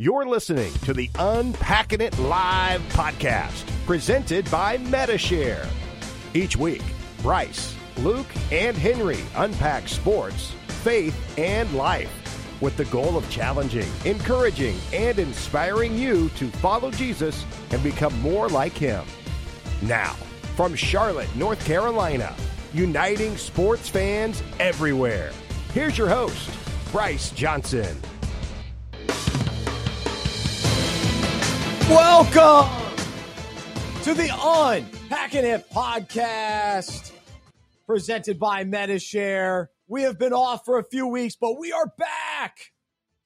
You're listening to the Unpacking It Live podcast, presented by Medi-Share. Each week, Bryce, Luke, and Henry unpack sports, faith, and life with the goal of challenging, encouraging, and inspiring you to follow Jesus and become more like him. Now, from Charlotte, North Carolina, uniting sports fans everywhere, here's your host, Bryce Johnson. Welcome to the Unpacking It podcast presented by Medi-Share. We have been off for a few weeks, but we are back.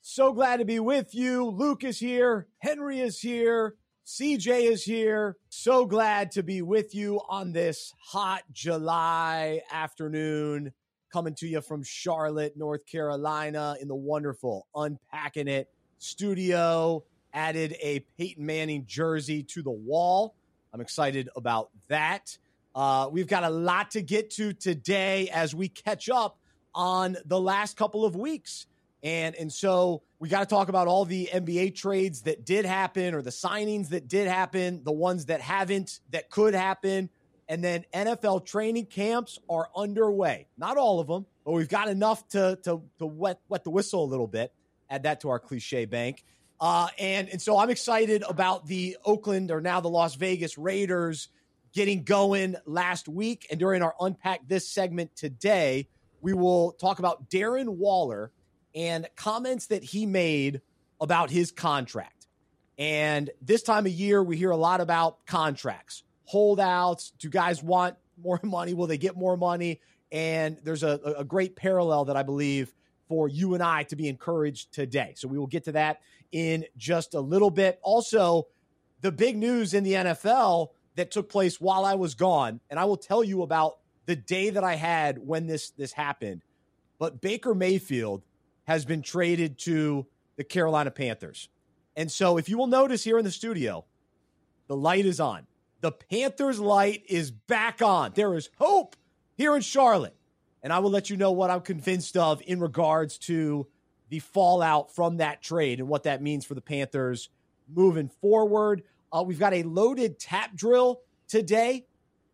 So glad to be with you. Luke is here, Henry is here, CJ is here. So glad to be with you on this hot July afternoon, coming to you from Charlotte, North Carolina, in the wonderful Unpacking It studio added a Peyton Manning jersey to the wall. I'm excited about that. Uh, we've got a lot to get to today as we catch up on the last couple of weeks. And, and so we got to talk about all the NBA trades that did happen or the signings that did happen, the ones that haven't, that could happen. And then NFL training camps are underway. Not all of them, but we've got enough to, to, to wet, wet the whistle a little bit. Add that to our cliche bank. Uh, and, and so I'm excited about the Oakland or now the Las Vegas Raiders getting going last week. And during our Unpack This segment today, we will talk about Darren Waller and comments that he made about his contract. And this time of year, we hear a lot about contracts, holdouts. Do guys want more money? Will they get more money? And there's a, a great parallel that I believe for you and I to be encouraged today. So we will get to that in just a little bit. Also, the big news in the NFL that took place while I was gone, and I will tell you about the day that I had when this this happened. But Baker Mayfield has been traded to the Carolina Panthers. And so if you will notice here in the studio, the light is on. The Panthers light is back on. There is hope here in Charlotte. And I will let you know what I'm convinced of in regards to the fallout from that trade and what that means for the Panthers moving forward. Uh, we've got a loaded tap drill today.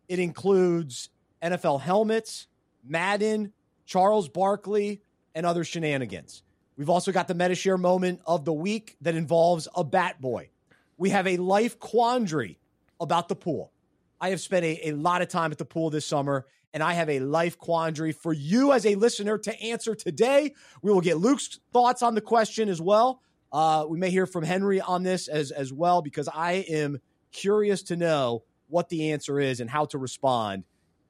It includes NFL helmets, Madden, Charles Barkley, and other shenanigans. We've also got the Medi-Share moment of the week that involves a bat boy. We have a life quandary about the pool. I have spent a, a lot of time at the pool this summer, and I have a life quandary for you as a listener to answer today. We will get Luke's thoughts on the question as well. Uh, we may hear from Henry on this as as well because I am curious to know what the answer is and how to respond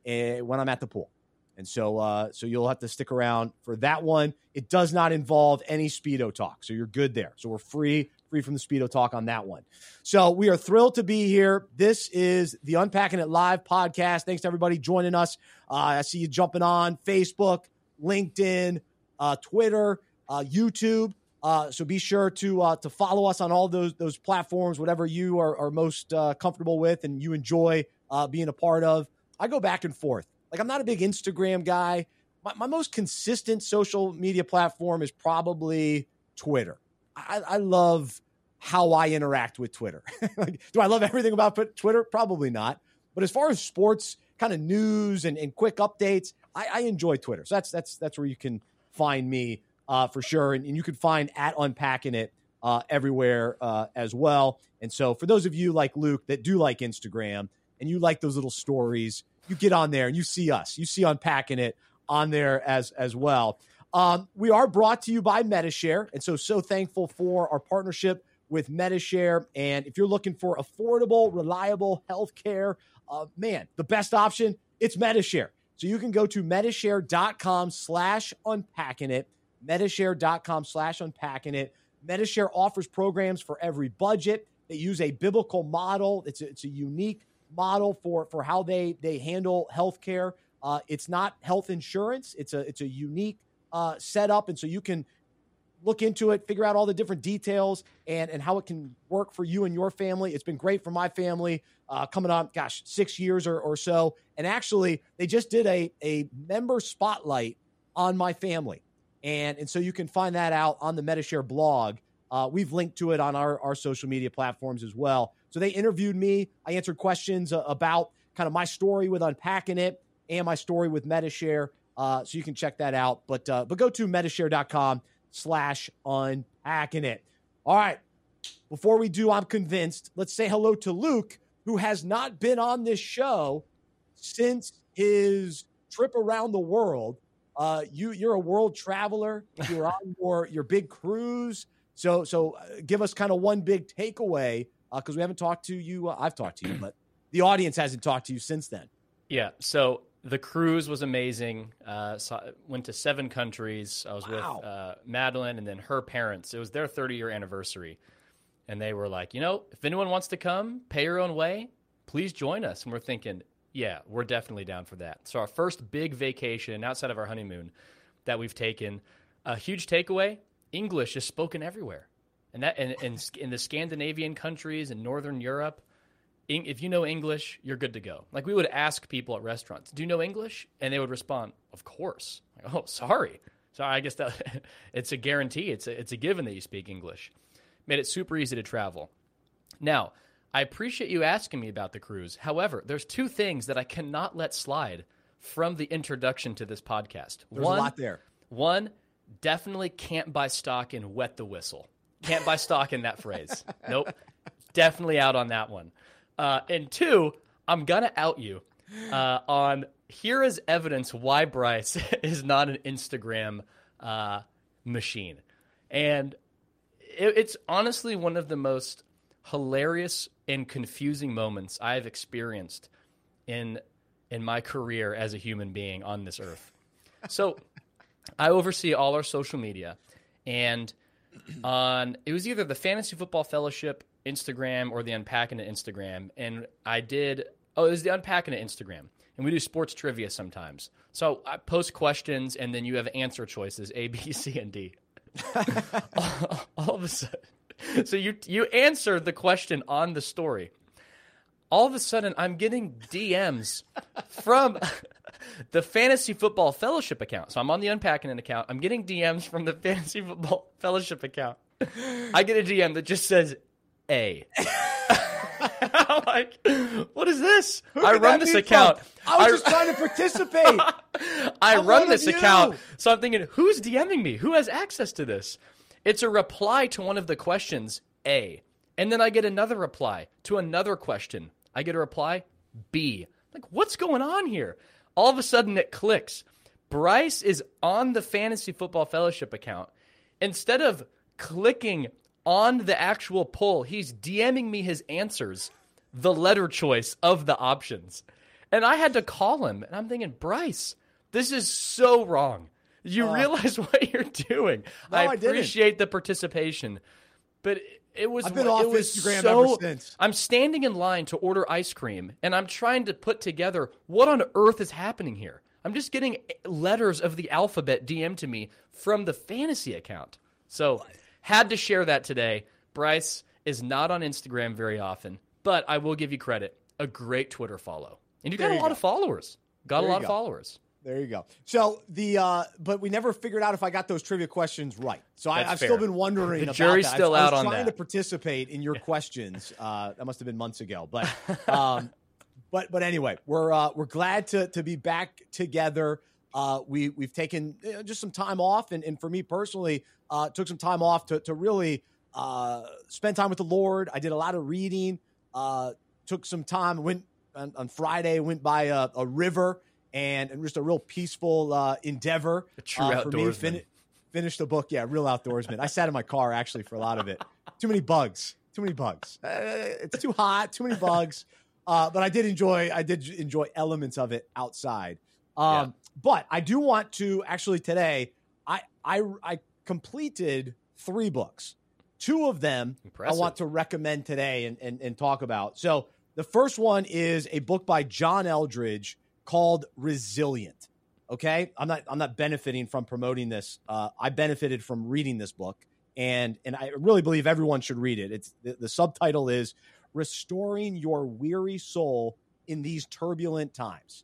uh, when I'm at the pool. And so, uh, so you'll have to stick around for that one. It does not involve any speedo talk, so you're good there. So we're free free from the Speedo talk on that one. So we are thrilled to be here. This is the Unpacking It Live podcast. Thanks to everybody joining us. Uh, I see you jumping on Facebook, LinkedIn, uh, Twitter, uh, YouTube. Uh, so be sure to uh, to follow us on all those those platforms, whatever you are, are most uh, comfortable with and you enjoy being a part of. I go back and forth. Like I'm not a big Instagram guy. My, my most consistent social media platform is probably Twitter. I, I love how I interact with Twitter. like, do I love everything about Twitter? Probably not. But as far as sports kind of news and, and quick updates, I, I, enjoy Twitter. So that's that's that's where you can find me uh, for sure, and, and, you can find at unpacking it uh, everywhere uh, as well. And so for those of you like Luke that do like Instagram and you like those little stories, you get on there and you see us, you see unpacking it on there as as well. Um, we are brought to you by Medi-Share, and so so thankful for our partnership with Medi-Share. And if you're looking for affordable, reliable health care, uh, man, the best option it's Medi-Share. So you can go to medi-share.com slash unpacking it, medi-share.com slash unpacking it. Medi-Share offers programs for every budget. They use a biblical model. It's a, it's a unique model for, for how they, they handle healthcare. Uh, it's not health insurance. It's a, it's a unique uh, set up. And so you can look into it, figure out all the different details and, and how it can work for you and your family. It's been great for my family uh, coming on, gosh, six years or, or so. And actually, they just did a, a member spotlight on my family. And, and so you can find that out on the Medi-Share blog Uh, we've linked to it on our, our social media platforms as well. So they interviewed me. I answered questions uh, about kind of my story with unpacking it and my story with Medi-Share. Uh, so you can check that out. But uh, but go to Medi-Share.com slash unpacking it. All right. Before we do, I'm convinced. Let's say hello to Luke, who has not been on this show since his trip around the world. Uh, you you're a world traveler. You're on your your big cruise. So so uh, give us kind of one big takeaway because uh, we haven't talked to you. Uh, I've talked to you, but the audience hasn't talked to you since then. Yeah. So the cruise was amazing. Uh, so went to seven countries. I was wow. with uh, Madeline and then her parents. It was their 30 year anniversary. And they were like, you know, if anyone wants to come, pay your own way, please join us. And we're thinking, yeah, we're definitely down for that. So our first big vacation outside of our honeymoon that we've taken, a huge takeaway: English is spoken everywhere, and that and, and in the Scandinavian countries and Northern Europe, if you know English, you're good to go. Like we would ask people at restaurants, "Do you know English?" and they would respond, "Of course." Like, oh, sorry. Sorry, I guess that it's a guarantee. It's a, it's a given that you speak English. Made it super easy to travel. Now, I appreciate you asking me about the cruise. However, there's two things that I cannot let slide from the introduction to this podcast. There's one, a lot there. One, definitely can't buy stock in wet the whistle. Can't buy stock in that phrase. Nope. Definitely out on that one. Uh, and two, I'm gonna out you uh, on here is evidence why Bryce is not an Instagram uh, machine, and it, it's honestly one of the most hilarious and confusing moments I've experienced in in my career as a human being on this earth. So, I oversee all our social media, and on it was either the Fantasy Football Fellowship Instagram or the Unpacking It Instagram. And I did, oh, it was the Unpacking It Instagram. And we do sports trivia sometimes. So I post questions and then you have answer choices A, B, C, and D. all, all of a sudden. So you you answer the question on the story. All of a sudden, I'm getting DMs from the Fantasy Football Fellowship account. So I'm on the Unpacking It account. I'm getting DMs from the Fantasy Football Fellowship account. I get a DM that just says a. I'm like, what is this? Who I run this account. From? I was I, just trying to participate. I run this account. So I'm thinking, who's DMing me? Who has access to this? It's a reply to one of the questions, A. And then I get another reply to another question. I get a reply, B. Like, what's going on here? All of a sudden it clicks. Bryce is on the Fantasy Football Fellowship account. Instead of clicking on the actual poll, he's DMing me his answers, the letter choice of the options. And I had to call him, and I'm thinking, Bryce, this is so wrong. You uh, realize what you're doing. No, I, I appreciate the participation, but it was. I've been off Instagram so, ever since. I'm standing in line to order ice cream, and I'm trying to put together what on earth is happening here. I'm just getting letters of the alphabet DM to me from the fantasy account. So had to share that today. Bryce is not on Instagram very often, but I will give you credit. A great Twitter follow. And you got a lot go. of followers. Got there a lot of followers. There you go. So the uh, but we never figured out if I got those trivia questions right. So I, have still been wondering. The jury's that. still I, out I on trying that. to participate in your questions. Uh, that must have been months ago, but um, but but anyway, we're uh, we're glad to to be back together. Uh, we we've taken you know, just some time off, and, and for me personally, uh, took some time off to to really uh, spend time with the Lord. I did a lot of reading. Uh, took some time. Went on, on Friday. Went by a, a river and, and, just a real peaceful uh, endeavor. A true uh, outdoorsman. Fin- finished the book. Yeah, real outdoorsman. I sat in my car actually for a lot of it. Too many bugs. Too many bugs. Uh, it's too hot. Too many bugs. Uh, but I did enjoy. I did enjoy elements of it outside. Um, yeah. But I do want to actually today. I I I completed three books. Two of them Impressive. I want to recommend today and, and, and talk about. So the first one is a book by John Eldredge called Resilient. Okay, I'm not I'm not benefiting from promoting this. Uh, I benefited from reading this book, and and I really believe everyone should read it. It's the, the subtitle is "Restoring Your Weary Soul in These Turbulent Times."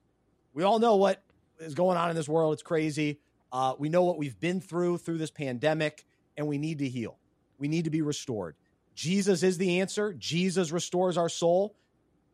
We all know what is going on in this world. It's crazy. Uh, we know what we've been through through this pandemic, and we need to heal. We need to be restored. Jesus is the answer. Jesus restores our soul.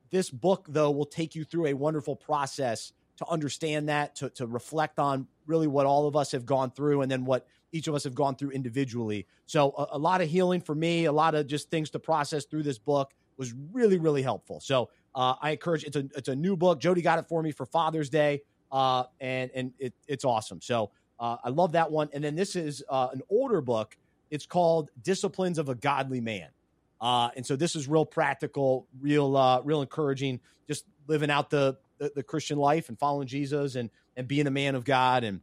This book, though, will take you through a wonderful process to understand that, to, to reflect on really what all of us have gone through, and then what each of us have gone through individually. So, a, a lot of healing for me, a lot of just things to process through this book was really, really helpful. So, uh, I encourage it's a it's a new book. Jody got it for me for Father's Day, uh, and and it, it's awesome. So, uh, I love that one. And then this is uh, an older book. It's called Disciplines of a Godly Man. Uh, and so this is real practical, real, uh, real encouraging, just living out the, the, the Christian life and following Jesus and and being a man of God. And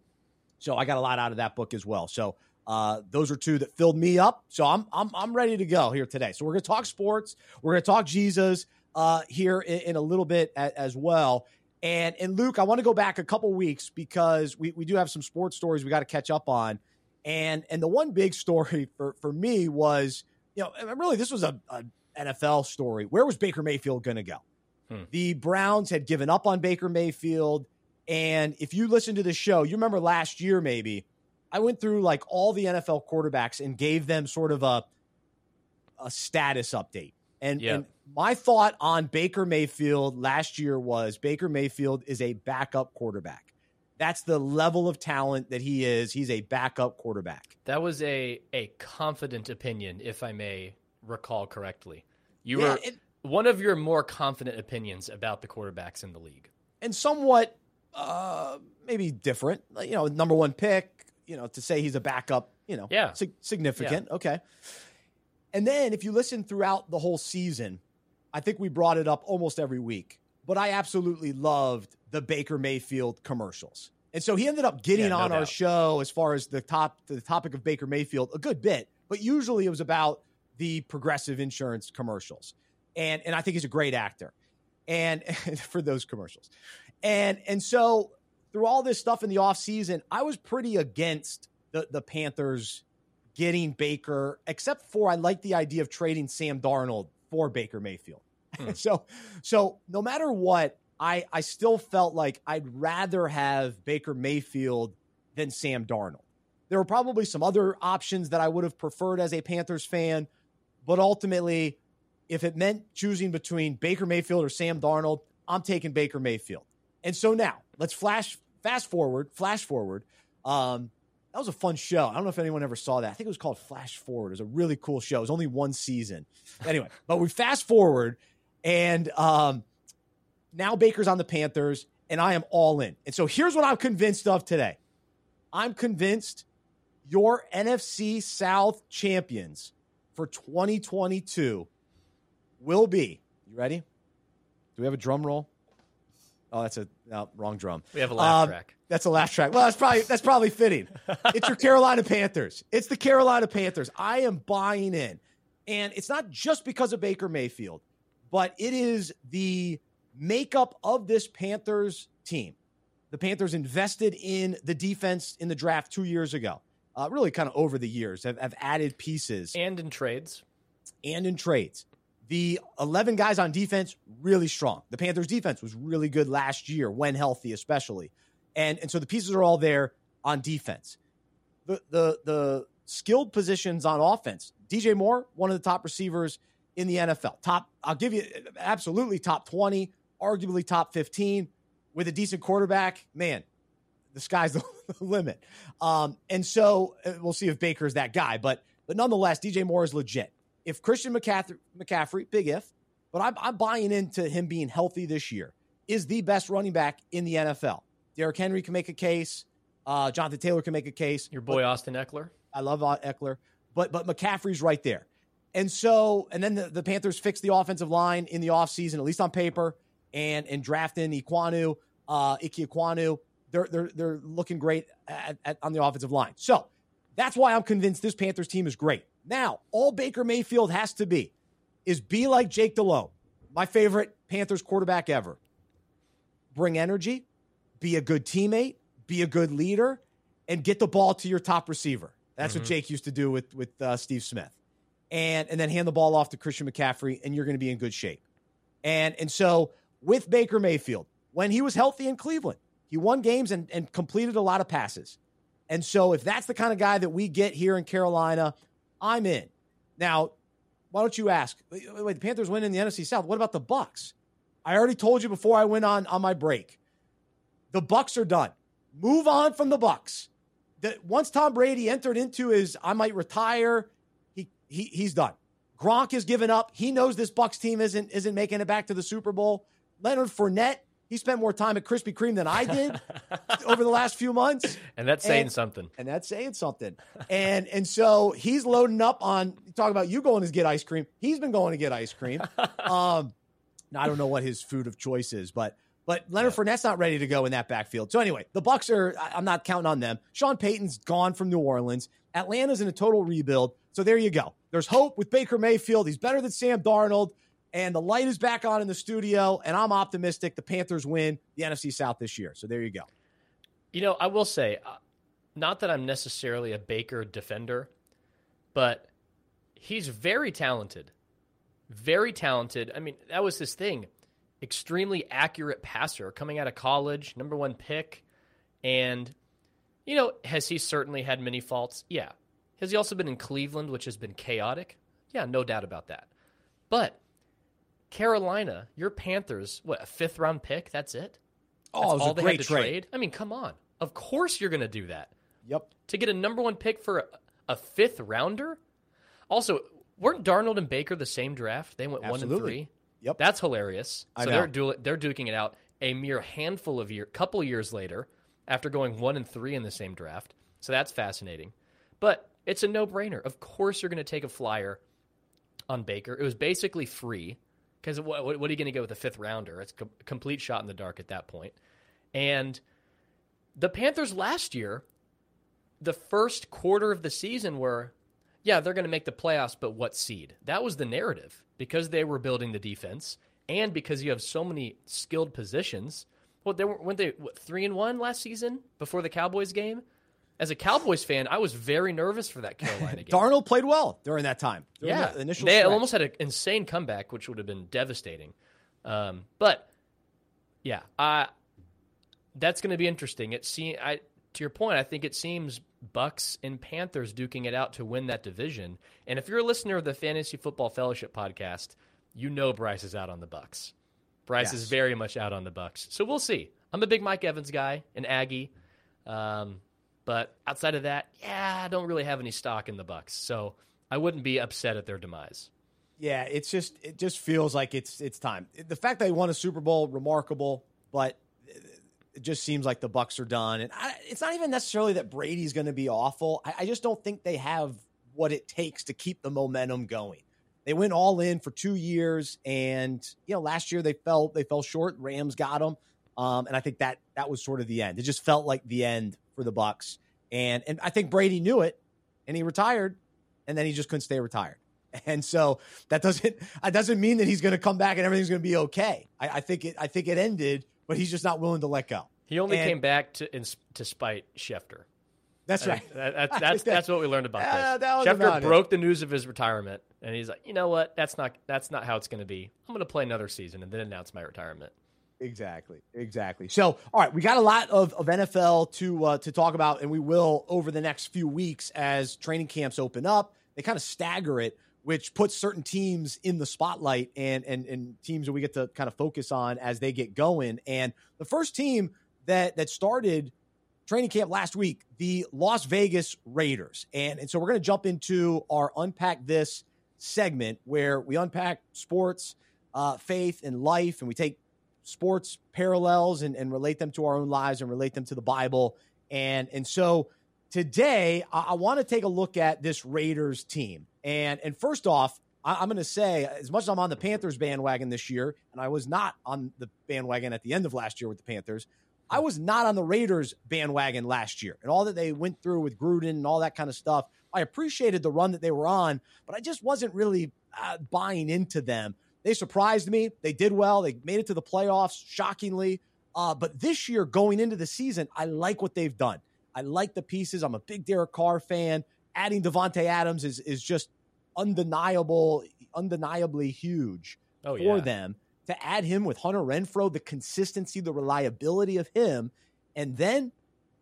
so I got a lot out of that book as well. So uh, those are two that filled me up. So I'm I'm I'm ready to go here today. So we're gonna talk sports. We're gonna talk Jesus uh, here in, in, a little bit as well. And and Luke, I want to go back a couple weeks because we we do have some sports stories we got to catch up on. And and the one big story for for me was you know, really, this was a, a NFL story. Where was Baker Mayfield going to go? Hmm. The Browns had given up on Baker Mayfield. And if you listen to the show, you remember last year, maybe I went through like all the NFL quarterbacks and gave them sort of a, a status update. And, and my thought on Baker Mayfield last year was Baker Mayfield is a backup quarterback. That's the level of talent that he is. He's a backup quarterback. That was a a confident opinion, if I may recall correctly. You yeah, were it, one of your more confident opinions about the quarterbacks in the league, and somewhat uh, maybe different. You know, number one pick. You know, to say he's a backup. You know, yeah, sig- significant. Yeah. Okay. And then if you listen throughout the whole season, I think we brought it up almost every week but I absolutely loved the Baker Mayfield commercials. And so he ended up getting yeah, no on doubt. our show as far as the top the topic of Baker Mayfield a good bit, but usually it was about the progressive insurance commercials. And and I think he's a great actor. And, and for those commercials. And and so through all this stuff in the offseason, I was pretty against the the Panthers getting Baker, except for I like the idea of trading Sam Darnold for Baker Mayfield. Hmm. so, so no matter what, I I still felt like I'd rather have Baker Mayfield than Sam Darnold. There were probably some other options that I would have preferred as a Panthers fan, but ultimately, if it meant choosing between Baker Mayfield or Sam Darnold, I'm taking Baker Mayfield. And so now let's flash fast forward, flash forward. Um, that was a fun show. I don't know if anyone ever saw that. I think it was called Flash Forward. It was a really cool show. It was only one season. Anyway, but we fast forward and um, now Baker's on the Panthers, and I am all in. And so here's what I'm convinced of today I'm convinced your NFC South champions for 2022 will be. You ready? Do we have a drum roll? Oh, that's a no, wrong drum. We have a laugh um, track. That's a laugh track. Well, that's probably that's probably fitting. it's your Carolina Panthers. It's the Carolina Panthers. I am buying in, and it's not just because of Baker Mayfield but it is the makeup of this Panthers team. The Panthers invested in the defense in the draft two years ago. Uh, really, kind of over the years, have, have added pieces and in trades, and in trades. The 11 guys on defense really strong. The Panthers defense was really good last year when healthy, especially, and and so the pieces are all there on defense. The the the skilled positions on offense. DJ Moore, one of the top receivers in the NFL. Top, I'll give you absolutely top 20, arguably top 15 with a decent quarterback. Man, the sky's the limit. Um, and so uh, we'll see if Baker's that guy. But but nonetheless, DJ Moore is legit. If Christian McCaffrey, McCaffrey big if, but I'm, I'm buying into him being healthy this year, is the best running back in the NFL. Derrick Henry can make a case. Uh, Jonathan Taylor can make a case. Your boy Austin Ekeler. I love Ekeler, but but McCaffrey's right there. And so, and then the, the Panthers fixed the offensive line in the offseason, at least on paper, and and drafting Ekwonu, uh, Ike Ekwonu. They're, they're, they're looking great at, at, on the offensive line. So that's why I'm convinced this Panthers team is great. Now, all Baker Mayfield has to be is be like Jake Delhomme, my favorite Panthers quarterback ever. Bring energy, be a good teammate, be a good leader, and get the ball to your top receiver. That's mm-hmm. what Jake used to do with with uh, Steve Smith and and then hand the ball off to Christian McCaffrey, and you're going to be in good shape. And and so with Baker Mayfield, when he was healthy in Cleveland, he won games and, and completed a lot of passes. And so if that's the kind of guy that we get here in Carolina, I'm in. Now, why don't you ask? Wait, the Panthers win in the NFC South. What about the Bucs? I already told you before I went on on my break. The Bucs are done. Move on from the Bucs. The, once Tom Brady entered into his I might retire, he, he he's done. Gronk has given up. He knows this Bucs team isn't isn't making it back to the Super Bowl. Leonard Fournette, he spent more time at Krispy Kreme than I did over the last few months. And that's saying And- something. And that's saying something. And and so he's loading up on talk about you going to get ice cream. He's been going to get ice cream. Um I don't know what his food of choice is, but but Leonard Fournette's not ready to go in that backfield. So anyway, the Bucs are I'm not counting on them. Sean Payton's gone from New Orleans. Atlanta's in a total rebuild. So there you go. There's hope with Baker Mayfield. He's better than Sam Darnold. And the light is back on in the studio. And I'm optimistic the Panthers win the NFC South this year. So there you go. You know, I will say, uh, not that I'm necessarily a Baker defender, but he's very talented. Very talented. I mean, that was his thing. Extremely accurate passer coming out of college, number one pick. And, you know, has he certainly had many faults? Yeah. Has he also been in Cleveland, which has been chaotic? Yeah, no doubt about that. But Carolina, your Panthers, what, a fifth round pick? That's it? Oh, That's it was all they had to trade. trade. I mean, come on. Of course you're going to do that. Yep. To get a number one pick for a, a fifth rounder? Also, weren't Darnold and Baker the same draft? They went one and three. Yep. That's hilarious. I so know. they're du- they're duking it out a mere handful of year, couple years later, after going one and three in the same draft. So that's fascinating. But it's a no brainer. Of course, you're going to take a flyer on Baker. It was basically free because what, what, what are you going to get with a fifth rounder? It's a complete shot in the dark at that point. And the Panthers last year, the first quarter of the season were, yeah, they're going to make the playoffs, but what seed? That was the narrative because they were building the defense and because you have so many skilled positions. Well, they were, weren't they what, three and one last season before the Cowboys game? As a Cowboys fan, I was very nervous for that Carolina game. Darnold played well during that time. during Yeah, the initial they stretch. almost had an insane comeback, which would have been devastating. Um, but yeah, I that's going to be interesting. It see, I to your point, I think it seems Bucs and Panthers duking it out to win that division. And if you're a listener of the Fantasy Football Fellowship podcast, you know Bryce is out on the Bucs. Bryce Yes. is very much out on the Bucs. So we'll see. I'm a big Mike Evans guy, an Aggie. Um, but outside of that, yeah, I don't really have any stock in the Bucks. So I wouldn't be upset at their demise. Yeah, it's just it just feels like it's it's time. The fact they won a Super Bowl remarkable, but it just seems like the Bucs are done. And I, it's not even necessarily that Brady's going to be awful. I, I just don't think they have what it takes to keep the momentum going. They went all in for two years, and you know last year they fell they fell short. Rams got them, um, and I think that that was sort of the end. It just felt like the end for the Bucs, and and I think Brady knew it, and he retired, and then he just couldn't stay retired. And so that doesn't that doesn't mean that he's going to come back and everything's going to be okay. I, I think it I think it ended, but he's just not willing to let go. He only And- came back to in, to spite Schefter. That's I right. think that- that's that's that's what we learned about Yeah, this. that Schefter about it. broke the news of his retirement, and he's like, you know what? That's not that's not how it's going to be. I'm going to play another season and then announce my retirement. Exactly, exactly. So, all right, we got a lot of, of NFL to uh, to talk about, and we will over the next few weeks as training camps open up. They kind of stagger it, which puts certain teams in the spotlight and and and teams that we get to kind of focus on as they get going. And the first team that that started training camp last week, the Las Vegas Raiders, and and so we're going to jump into our unpack this segment where we unpack sports, uh, faith, and life, and we take sports parallels and, and relate them to our own lives and relate them to the Bible. And and so today I, I want to take a look at this Raiders team. And and first off, I, I'm going to say as much as I'm on the Panthers bandwagon this year, and I was not on the bandwagon at the end of last year with the Panthers. I was not on the Raiders bandwagon last year and all that they went through with Gruden and all that kind of stuff. I appreciated the run that they were on, but I just wasn't really uh, buying into them. They surprised me. They did well. They made it to the playoffs, shockingly. Uh, but this year, going into the season, I like what they've done. I like the pieces. I'm a big Derek Carr fan. Adding Davante Adams is is just undeniable, undeniably huge Oh for yeah, them. To add him with Hunter Renfrow, the consistency, the reliability of him, and then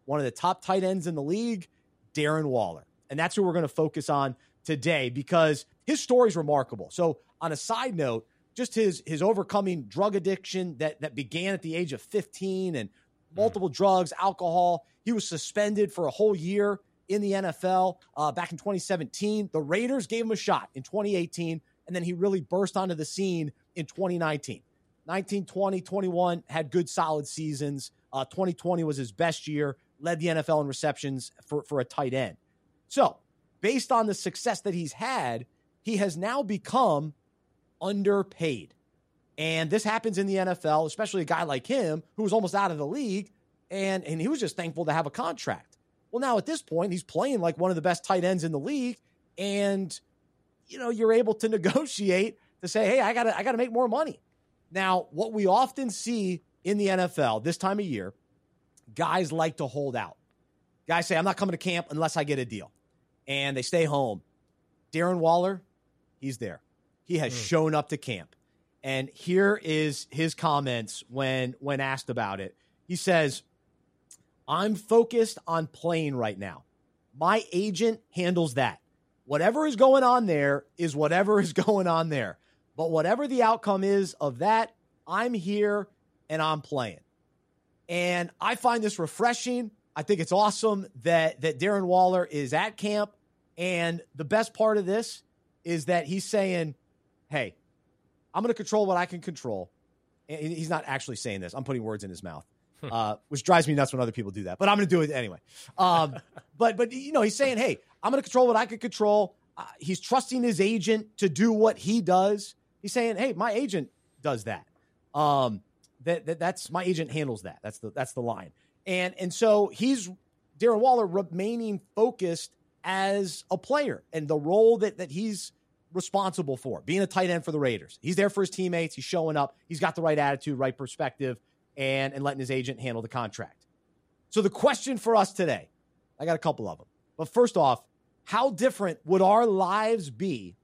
one of the top tight ends in the league, Darren Waller. And that's who we're going to focus on today because his story is remarkable. So, on a side note, just his his overcoming drug addiction that that began at the age of 15 and multiple mm. drugs, alcohol. He was suspended for a whole year in the NFL uh, back in 2017. The Raiders gave him a shot in 2018, and then he really burst onto the scene in 2019. 19, 20, 21 had good solid seasons. Uh, 2020 was his best year, led the NFL in receptions for, for a tight end. So, based on the success that he's had, he has now become underpaid. And this happens in the NFL, especially a guy like him who was almost out of the league and, and he was just thankful to have a contract. Well, now at this point, he's playing like one of the best tight ends in the league. And, you know, you're able to negotiate to say, hey, I gotta I gotta make more money. Now, what we often see in the NFL this time of year, guys like to hold out. Guys say, I'm not coming to camp unless I get a deal. And they stay home. Darren Waller, he's there. He has mm. shown up to camp. And here is his comments when when asked about it. He says, "I'm focused on playing right now. My agent handles that. Whatever is going on there is whatever is going on there. But whatever the outcome is of that, I'm here and I'm playing." And I find this refreshing. I think it's awesome that that Darren Waller is at camp. And the best part of this is that he's saying, hey, I'm going to control what I can control. And he's not actually saying this. I'm putting words in his mouth. uh, which drives me nuts when other people do that. But I'm going to do it anyway. Um, but but you know, he's saying, "Hey, I'm going to control what I can control." Uh, he's trusting his agent to do what he does. He's saying, "Hey, my agent does that. Um, that, that that's my agent handles that. That's the that's the line." And and so he's Darren Waller remaining focused as a player and the role that that he's responsible for, being a tight end for the Raiders. He's there for his teammates. He's showing up. He's got the right attitude, right perspective, and, and letting his agent handle the contract. So the question for us today, I got a couple of them. But first off, how different would our lives be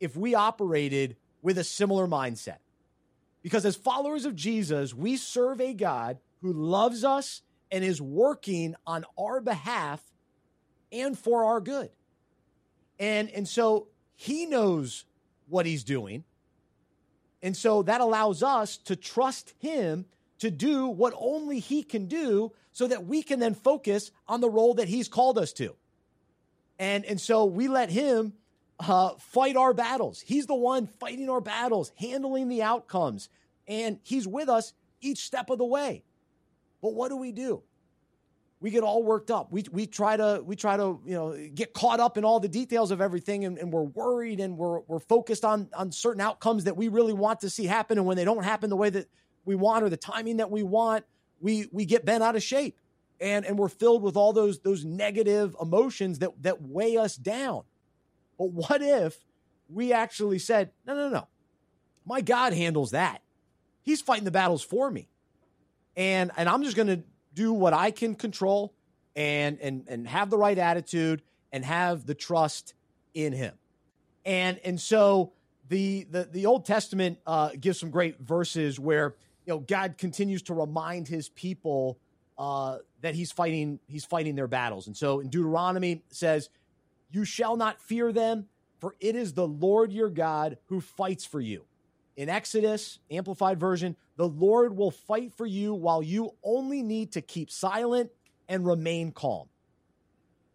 if we operated with a similar mindset? Because as followers of Jesus, we serve a God who loves us and is working on our behalf and for our good. And, and so he knows what he's doing. And so that allows us to trust him to do what only he can do so that we can then focus on the role that he's called us to. And, and so we let him uh, fight our battles. He's the one fighting our battles, handling the outcomes, and he's with us each step of the way. But what do we do? we get all worked up. We, we try to we try to you know get caught up in all the details of everything, and, and, we're worried and we're we're focused on on certain outcomes that we really want to see happen. And when they don't happen the way that we want or the timing that we want, we we get bent out of shape, and and we're filled with all those those negative emotions that that weigh us down. But what if we actually said, no, no, no, my God handles that. He's fighting the battles for me, and and I'm just going to do what I can control and and and have the right attitude and have the trust in him. And and so the the the Old Testament uh, gives some great verses where you know God continues to remind His people uh, that He's fighting He's fighting their battles. And so in Deuteronomy says, "You shall not fear them, for it is the Lord your God who fights for you." In Exodus, amplified version, the Lord will fight for you while you only need to keep silent and remain calm.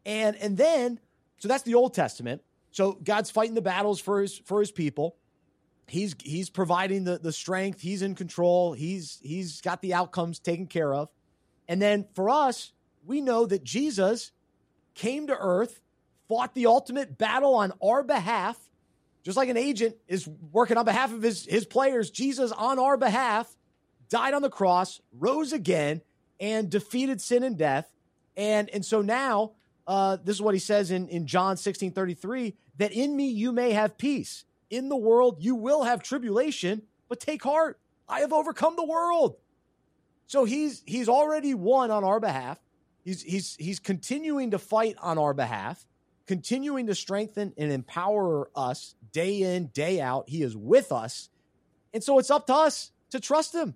And and then, so that's the Old Testament. So God's fighting the battles for his for his people. He's he's providing the, the strength, he's in control, he's he's got the outcomes taken care of. And then for us, we know that Jesus came to earth, fought the ultimate battle on our behalf, just like an agent is working on behalf of his, his players, Jesus on our behalf died on the cross, rose again, and defeated sin and death. And, and so now, uh, this is what he says in, in John 16 33 that in me you may have peace. In the world you will have tribulation, but take heart. I have overcome the world. So he's he's already won on our behalf. He's he's he's continuing to fight on our behalf continuing to strengthen and empower us day in, day out. He is with us. And so it's up to us to trust him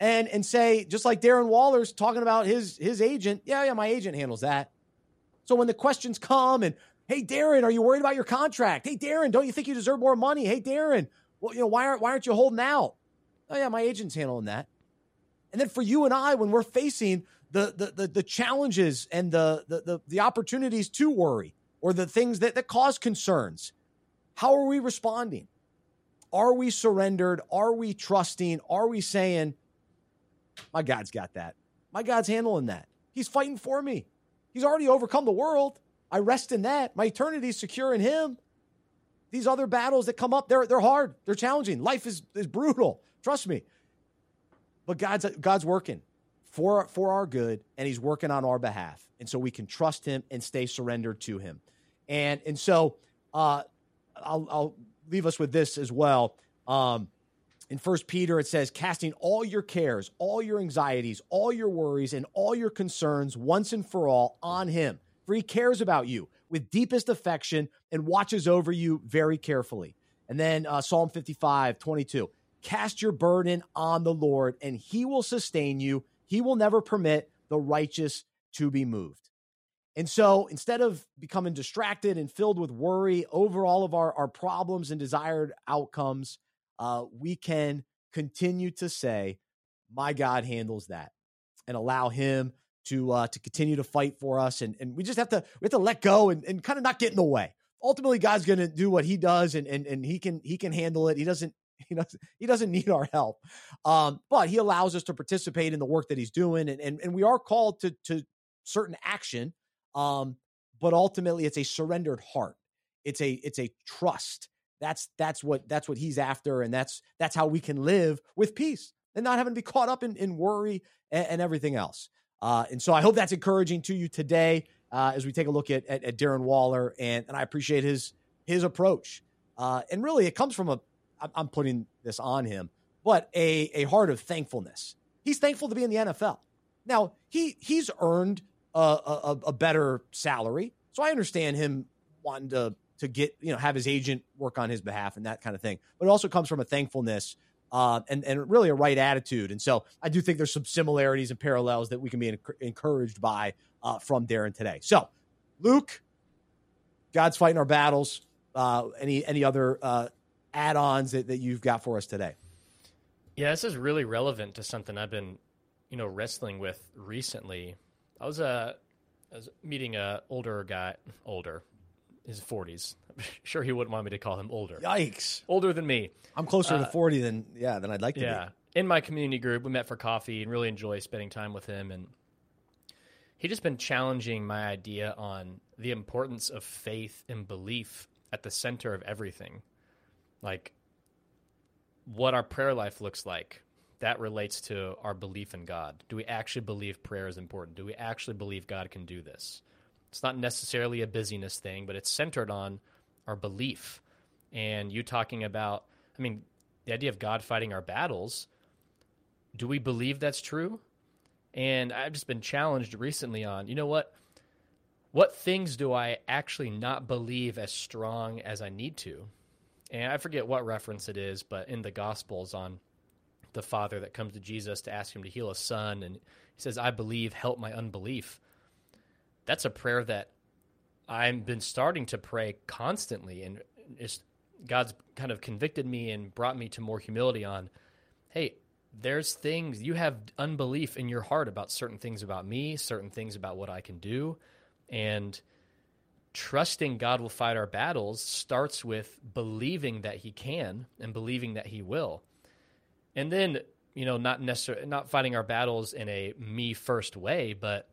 and and say, just like Darren Waller's talking about his his agent, yeah, yeah, my agent handles that. So when the questions come and Hey, Darren, are you worried about your contract? Hey, Darren, don't you think you deserve more money? Hey, Darren, well, you know, why aren't, why aren't you holding out? Oh, yeah, my agent's handling that. And then for you and I, when we're facing the, the, the, the challenges and the, the, the, the opportunities to worry or the things that, that cause concerns, how are we responding? Are we surrendered? Are we trusting? Are we saying, my God's got that? My God's handling that. He's fighting for me. He's already overcome the world. I rest in that. My eternity is secure in Him. These other battles that come up, they're, they're hard. They're challenging. Life is, is brutal. Trust me. But God's, God's working for, for our good, and He's working on our behalf. And so we can trust Him and stay surrendered to Him. And, and so uh, I'll, I'll leave us with this as well. Um, in First Peter, it says, casting all your cares, all your anxieties, all your worries, and all your concerns once and for all on Him, for He cares about you with deepest affection and watches over you very carefully. And then uh, Psalm 55, 22. Cast your burden on the Lord, and he will sustain you. He will never permit the righteous to be moved. And so instead of becoming distracted and filled with worry over all of our, our problems and desired outcomes, uh, we can continue to say, My God handles that and allow Him to uh, to continue to fight for us. And, and we just have to we have to let go and, and kind of not get in the way. Ultimately, God's going to do what He does, and and and He can He can handle it. He doesn't he doesn't he doesn't need our help um, but he allows us to participate in the work that he's doing and and, and we are called to to certain action um, but ultimately it's a surrendered heart it's a it's a trust that's that's what that's what he's after and that's that's how we can live with peace and not having to be caught up in, in worry and, and everything else uh, and so i hope that's encouraging to you today uh, as we take a look at, at, at darren waller and and i appreciate his his approach uh, and really it comes from a I'm putting this on him, but a, a heart of thankfulness. He's thankful to be in the NFL. Now, he he's earned a, a, a better salary. So I understand him wanting to to get, you know, have his agent work on his behalf and that kind of thing. But it also comes from a thankfulness uh, and, and really a right attitude. And so I do think there's some similarities and parallels that we can be encouraged by uh, from Darren today. So, Luke, God's fighting our battles. Uh, any any other uh, add-ons that, that you've got for us today. Yeah, this is really relevant to something I've been, you know, wrestling with recently. I was uh, I was meeting a older guy, older, his forties. I'm sure he wouldn't want me to call him older. Yikes! Older than me. I'm closer uh, to forty than yeah than I'd like to yeah. be. In my community group, we met for coffee and really enjoy spending time with him. And he just been challenging my idea on the importance of faith and belief at the center of everything like what our prayer life looks like that relates to our belief in God. Do we actually believe prayer is important? Do we actually believe God can do this? It's not necessarily a busyness thing, but it's centered on our belief. And you talking about, I mean, the idea of God fighting our battles, do we believe that's true? And I've just been challenged recently on, you know what? What things do I actually not believe as strong as I need to? and I forget what reference it is, but in the Gospels on the father that comes to Jesus to ask him to heal his son, and he says, "I believe, help my unbelief." That's a prayer that I've been starting to pray constantly, and God's kind of convicted me and brought me to more humility on, hey, there's things you have unbelief in your heart about certain things about me, certain things about what I can do, and trusting God will fight our battles starts with believing that He can and believing that He will. And then, you know, not necessarily not fighting our battles in a me first way, but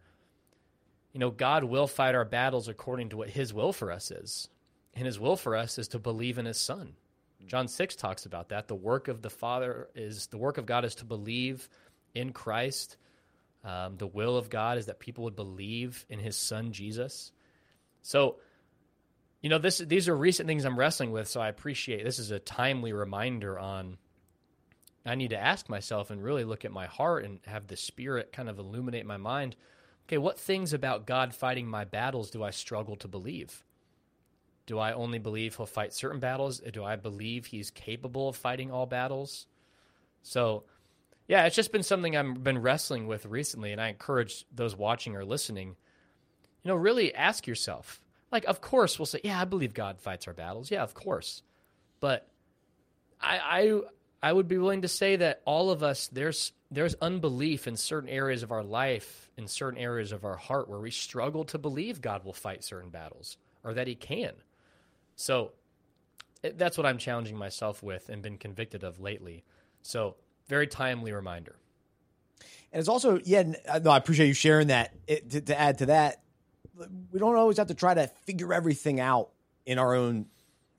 you know, God will fight our battles according to what His will for us is. And His will for us is to believe in His Son. John 6 talks about that. The work of the Father is the work of God is to believe in Christ. Um, the will of God is that people would believe in His Son, Jesus. So, you know, this these are recent things I'm wrestling with, so I appreciate this is a timely reminder on I need to ask myself and really look at my heart and have the spirit kind of illuminate my mind. Okay, what things about God fighting my battles do I struggle to believe? Do I only believe he'll fight certain battles? Do I believe he's capable of fighting all battles? So, yeah, it's just been something I've been wrestling with recently, and I encourage those watching or listening you know, really ask yourself, Like, of course, we'll say, yeah, I believe God fights our battles. Yeah, of course. But I, I, I would be willing to say that all of us, there's, there's unbelief in certain areas of our life, in certain areas of our heart, where we struggle to believe God will fight certain battles or that He can. So eh, that's what I'm challenging myself with and been convicted of lately. So, very timely reminder. And it's also, yeah, uh, no, I appreciate you sharing that. It, to, to add to that, we don't always have to try to figure everything out in our own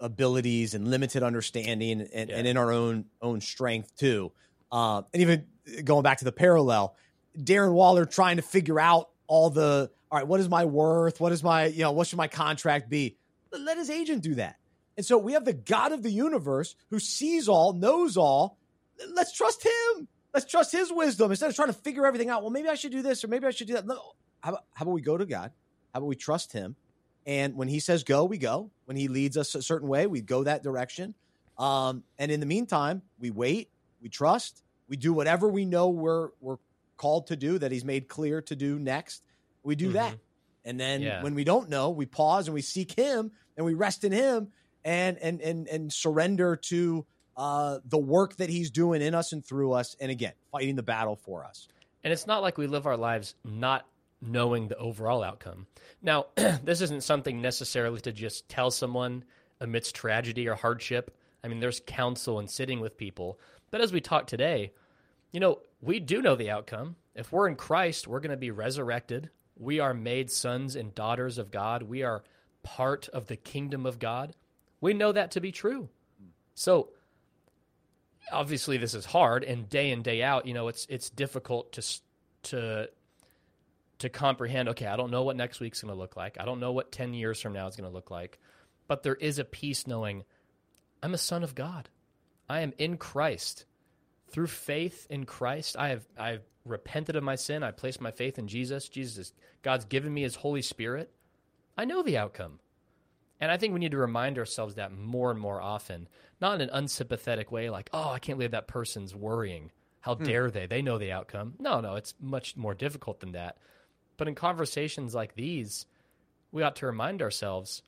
abilities and limited understanding and, yeah. and in our own own strength too. Uh, and even going back to the parallel, Darren Waller trying to figure out all the all right, what is my worth? What is my, you know, what should my contract be? Let his agent do that. And so we have the God of the universe who sees all, knows all. Let's trust him. Let's trust his wisdom instead of trying to figure everything out. Well, maybe I should do this or maybe I should do that. No, how about, how about we go to God? How about we trust him? And when he says go, we go. When he leads us a certain way, we go that direction. Um, and in the meantime, we wait, we trust, we do whatever we know we're we're called to do that he's made clear to do next. We do mm-hmm. that. And then yeah. when we don't know, we pause and we seek him and we rest in him and and and and surrender to uh, the work that he's doing in us and through us and again, fighting the battle for us. And it's not like we live our lives not knowing the overall outcome. Now, this isn't something necessarily to just tell someone amidst tragedy or hardship. I mean, there's counsel and sitting with people. But as we talk today, you know, we do know the outcome. If we're in Christ, we're going to be resurrected. We are made sons and daughters of God. We are part of the kingdom of God. We know that to be true. So, obviously this is hard and day in day out, you know, it's it's difficult to to to comprehend, okay, I don't know what next week's going to look like. I don't know what 10 years from now is going to look like. But there is a peace knowing I'm a son of God. I am in Christ. Through faith in Christ, I have I've repented of my sin. I placed my faith in Jesus. Jesus, God's given me his Holy Spirit. I know the outcome. And I think we need to remind ourselves that more and more often, not in an unsympathetic way, like, oh, I can't believe that person's worrying. How hmm. dare they? They know the outcome. No, no, it's much more difficult than that. But in conversations like these, we ought to remind ourselves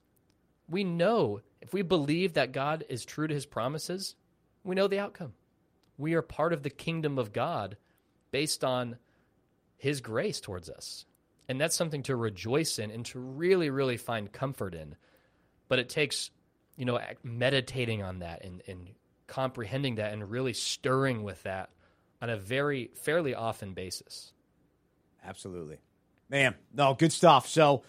we know if we believe that God is true to his promises, we know the outcome. We are part of the kingdom of God based on his grace towards us. And that's something to rejoice in and to really, really find comfort in. But it takes, you know, meditating on that and, and comprehending that and really stirring with that on a very fairly often basis. Absolutely. Man, no, good stuff. So,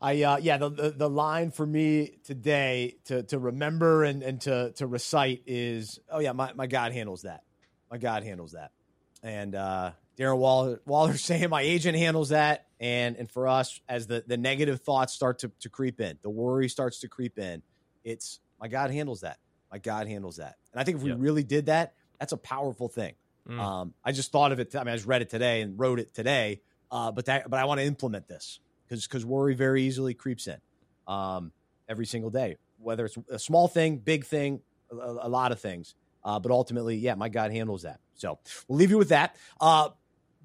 I uh, yeah, the, the, the line for me today to to remember and, and to to recite is oh yeah, my, my God handles that. My God handles that. And uh, Darren Waller, Waller saying my agent handles that. And and for us, as the, the negative thoughts start to, to creep in, the worry starts to creep in, it's my God handles that. My God handles that. And I think if we yep. really did that, that's a powerful thing. Mm. Um, I just thought of it. I mean, I just read it today and wrote it today uh, but that, but I want to implement this because because worry very easily creeps in um, every single day, whether it's a small thing, big thing, a, a lot of things. Uh, but ultimately, yeah, my God handles that. So we'll leave you with that. Uh,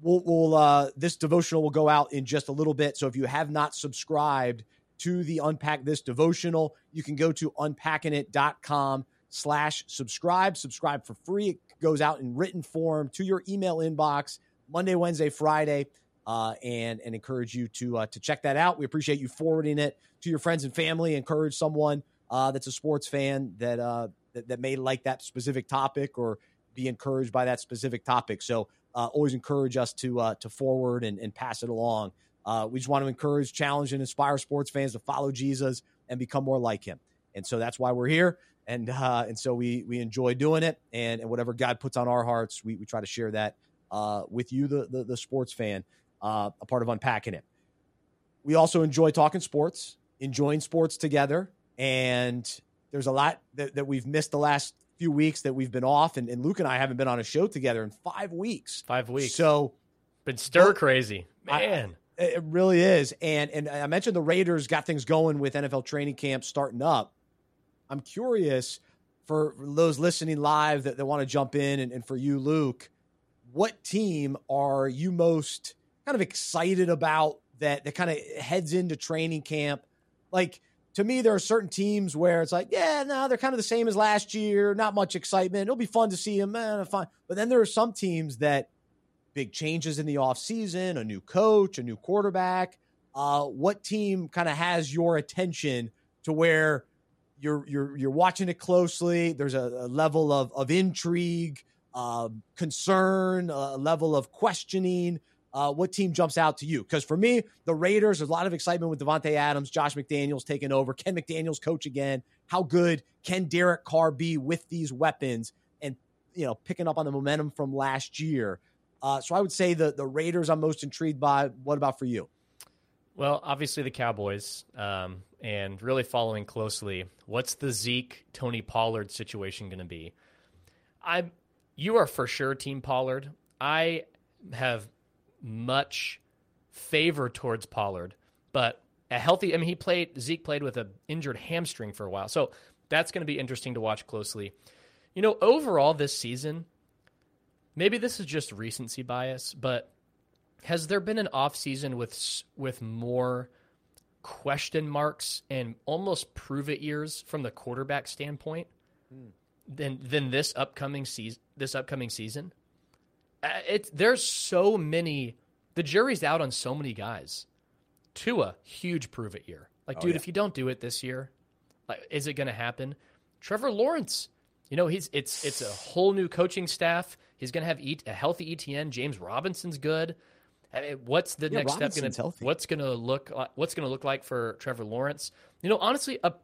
we'll, we'll uh, this devotional will go out in just a little bit. So if you have not subscribed to the Unpack This devotional, you can go to unpackingit.com slash subscribe. Subscribe for free. It goes out in written form to your email inbox Monday, Wednesday, Friday uh, and and encourage you to uh, to check that out. We appreciate you forwarding it to your friends and family. Encourage someone uh, that's a sports fan that, uh, that, that may like that specific topic or be encouraged by that specific topic. So uh, always encourage us to uh, to forward and, and pass it along. we just want to encourage, challenge, and inspire sports fans to follow Jesus and become more like Him. And so that's why we're here. And and so we we enjoy doing it. And, and whatever God puts on our hearts, we, we try to share that with you, the, the the sports fan uh, a part of unpacking it. We also enjoy talking sports, enjoying sports together, and there's a lot that, that we've missed the last few weeks that we've been off, and, and, Luke and I haven't been on a show together in five weeks. Five weeks. So been stir well, crazy, man. I, it really is, and and I mentioned the Raiders got things going with NFL training camp starting up. I'm curious for those listening live that, that want to jump in, and, and for you, Luke, what team are you most kind of excited about that that kind of heads into training camp Like to me, there are certain teams where it's like, yeah, no, they're kind of the same as last year. Not much excitement. It'll be fun to see them. Eh, fine. But then there are some teams that big changes in the offseason, a new coach, a new quarterback. Uh, what team kind of has your attention to where you're you're you're watching it closely? There's a, a level of of intrigue, uh, concern, a level of questioning. Uh, what team jumps out to you? Because for me, the Raiders, there's a lot of excitement with Davante Adams, Josh McDaniels taking over, Ken McDaniels coach again. How good can Derek Carr be with these weapons and you know picking up on the momentum from last year? Uh, so I would say the the Raiders I'm most intrigued by. What about for you? Well, obviously the Cowboys, um, and really following closely. What's the Zeke Tony Pollard situation going to be? I, you are for sure Team Pollard. I have much favor towards Pollard, but a healthy. I mean, he played Zeke played with an injured hamstring for a while, so that's going to be interesting to watch closely. You know, overall this season, maybe this is just recency bias, but has there been an off season with with more question marks and almost prove it years from the quarterback standpoint mm. than than this upcoming season? This upcoming season, Uh, it's there's so many. The jury's out on so many guys. Tua, huge prove it year. Like, oh, dude, yeah. if you don't do it this year, like, is it going to happen? Trevor Lawrence, you know, he's it's it's a whole new coaching staff. He's going to have eat, a healthy Etienne. James Robinson's good. I mean, what's the yeah, next Robinson's step going to? What's going to look? Like, what's going to look like for Trevor Lawrence? You know, honestly, a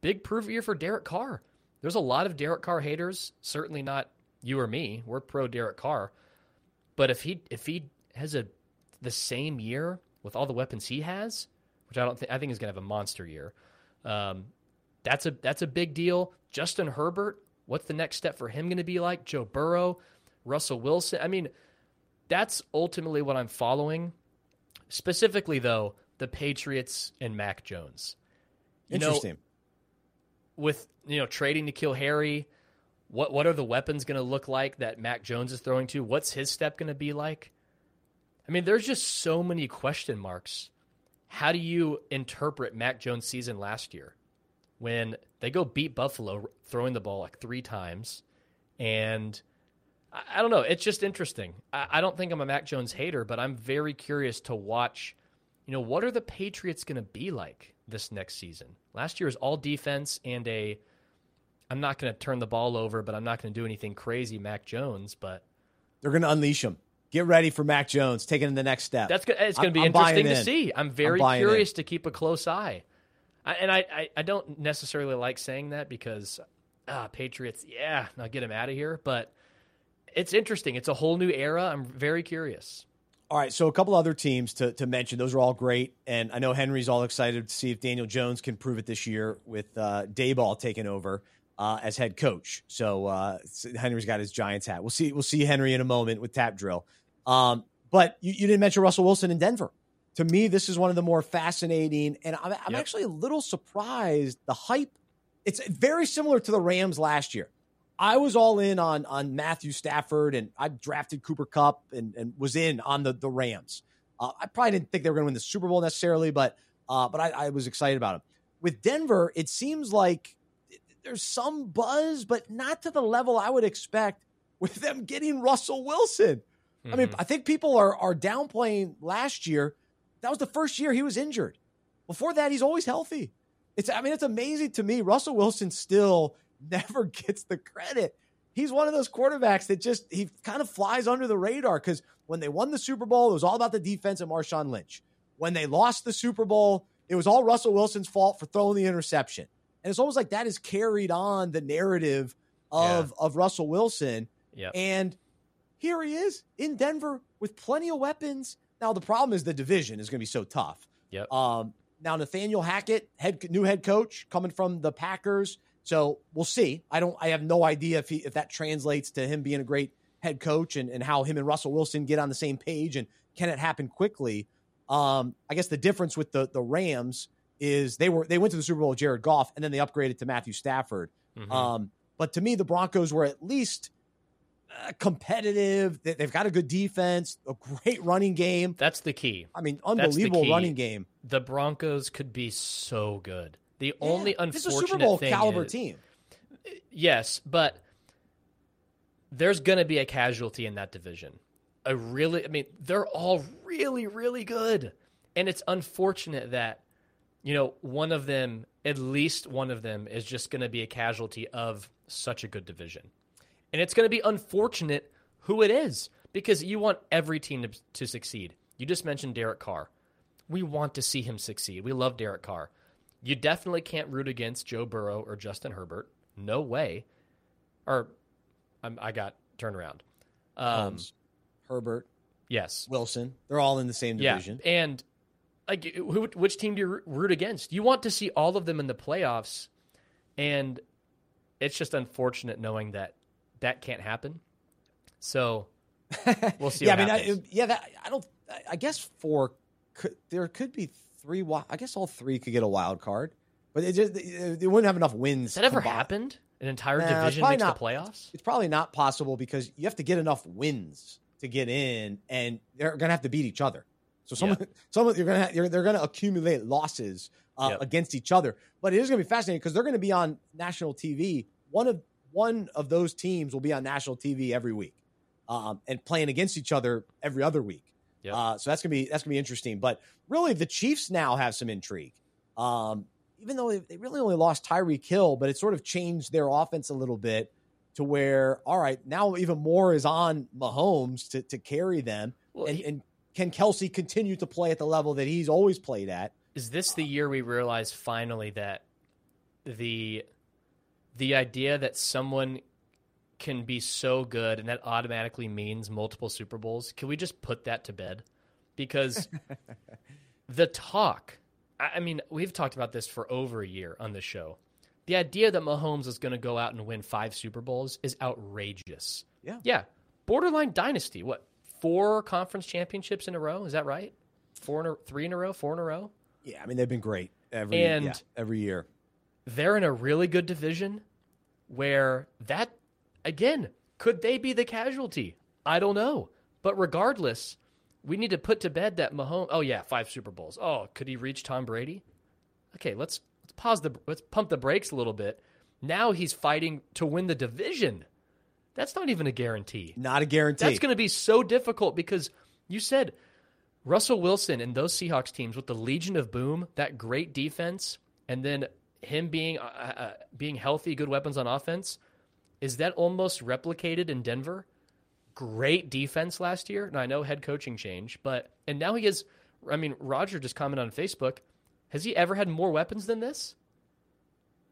big prove it year for Derek Carr. There's a lot of Derek Carr haters. Certainly not you or me. We're pro Derek Carr. But if he if he has a the same year with all the weapons he has, which I don't think I think is going to have a monster year. Um, that's a that's a big deal. Justin Herbert, what's the next step for him going to be like? Joe Burrow, Russell Wilson. I mean, that's ultimately what I'm following. Specifically, though, the Patriots and Mac Jones. You Interesting. Know, with you know trading to N'Keal Harry, what what are the weapons going to look like that Mac Jones is throwing to? What's his step going to be like? I mean, there's just so many question marks. How do you interpret Mac Jones' season last year when they go beat Buffalo throwing the ball like three times and I, I don't know. It's just interesting. I, I don't think I'm a Mac Jones hater, but I'm very curious to watch. You know, what are the Patriots going to be like this next season? Last year was all defense and a. I'm not going to turn the ball over, but I'm not going to do anything crazy, Mac Jones. But they're going to unleash him. Get ready for Mac Jones taking the next step. That's it's going to be I'm, interesting to in. see. I'm very I'm curious in. to keep a close eye. I, and I, I, I, don't necessarily like saying that because ah, Patriots, yeah, now get him out of here. But it's interesting. It's a whole new era. I'm very curious. All right, so a couple other teams to, to mention. Those are all great, and I know Henry's all excited to see if Daniel Jones can prove it this year with uh, Daboll taking over uh, as head coach. So uh, Henry's got his Giants hat. We'll see. We'll see Henry in a moment with Tap Drill. Um, but you, you, didn't mention Russell Wilson in Denver. To me, this is one of the more fascinating, and I'm, I'm yep. actually a little surprised. The hype. It's very similar to the Rams last year. I was all in on on Matthew Stafford, and I drafted Cooper Kupp, and, and was in on the the Rams. Uh, I probably didn't think they were going to win the Super Bowl necessarily, but uh, but I, I, was excited about them. With Denver, it seems like there's some buzz, but not to the level I would expect with them getting Russell Wilson. Mm-hmm. I mean, mm-hmm. I think people are are downplaying last year. That was the first year he was injured. Before that, he's always healthy. It's I mean, it's amazing to me. Russell Wilson still never gets the credit. He's one of those quarterbacks that just he kind of flies under the radar because when they won the Super Bowl, it was all about the defense and Marshawn Lynch. When they lost the Super Bowl, it was all Russell Wilson's fault for throwing the interception. And it's almost like that has carried on the narrative of yeah. of Russell Wilson. Yep. And here he is in Denver with plenty of weapons. Now the problem is the division is going to be so tough. Yep. Um, now Nathaniel Hackett, head new head coach, coming from the Packers. So we'll see. I don't. I have no idea if he, if that translates to him being a great head coach and, and how him and Russell Wilson get on the same page and can it happen quickly. Um, I guess the difference with the the Rams is they were they went to the Super Bowl with Jared Goff and then they upgraded to Matthew Stafford. Mm-hmm. Um, but to me, the Broncos were at least uh, competitive. They, have got a good defense, a great running game. That's the key. I mean, unbelievable running game. The Broncos could be so good. The yeah, only unfortunate it's a Super Bowl thing caliber is, team. Yes, but there's going to be a casualty in that division. A really, I mean, they're all really, really good, and it's unfortunate that you know one of them, at least one of them, is just going to be a casualty of such a good division, and it's going to be unfortunate who it is because you want every team to, to succeed. You just mentioned Derek Carr. We want to see him succeed. We love Derek Carr. You definitely can't root against Joe Burrow or Justin Herbert. No way. Or I'm, i got turned around. Um, Holmes, Herbert, yes, Wilson. They're all in the same division. Yeah, and like, who, which team do you root against? You want to see all of them in the playoffs, and it's just unfortunate knowing that that can't happen. So we'll see. yeah, I mean, I, yeah, that, I don't. I guess four. Could, there could be three. I guess all three could get a wild card, but it just they wouldn't have enough wins. Has that ever combined. happened? An entire nah, division makes not, the playoffs. It's probably not possible because you have to get enough wins to get in, and they're going to have to beat each other. So some, yep. some you're going to they're going to accumulate losses uh, yep. against each other. But it is going to be fascinating because they're going to be on national TV. One of one of those teams will be on national TV every week, um, and playing against each other every other week. Yep. Uh, so that's gonna be that's gonna be interesting. But really, the Chiefs now have some intrigue. Um, even though they really only lost Tyreek Hill, but it sort of changed their offense a little bit to where, all right, now even more is on Mahomes to, to carry them. Well, and, he, and can Kelce continue to play at the level that he's always played at? Is this the year we realize finally that the the idea that someone can be so good and that automatically means multiple Super Bowls, can we just put that to bed? Because the talk I mean, we've talked about this for over a year on the show. The idea that Mahomes is going to go out and win five Super Bowls is outrageous. Yeah. Yeah. Borderline dynasty. What? Four conference championships in a row? Is that right? Four in a, three in a row? Four in a row? Yeah. I mean, they've been great every and yeah, every year. They're in a really good division where that again could they be the casualty? I don't know. But regardless, we need to put to bed that Mahomes. Oh yeah, five Super Bowls. Oh, could he reach Tom Brady? Okay, let's let's pause the let's pump the brakes a little bit. Now he's fighting to win the division. That's not even a guarantee. Not a guarantee. That's going to be so difficult because you said Russell Wilson and those Seahawks teams with the Legion of Boom, that great defense, and then him being uh, uh, being healthy, good weapons on offense. Is that almost replicated in Denver? great defense last year. And I know head coaching change, but and now he has. I mean, Roger just commented on Facebook. Has he ever had more weapons than this?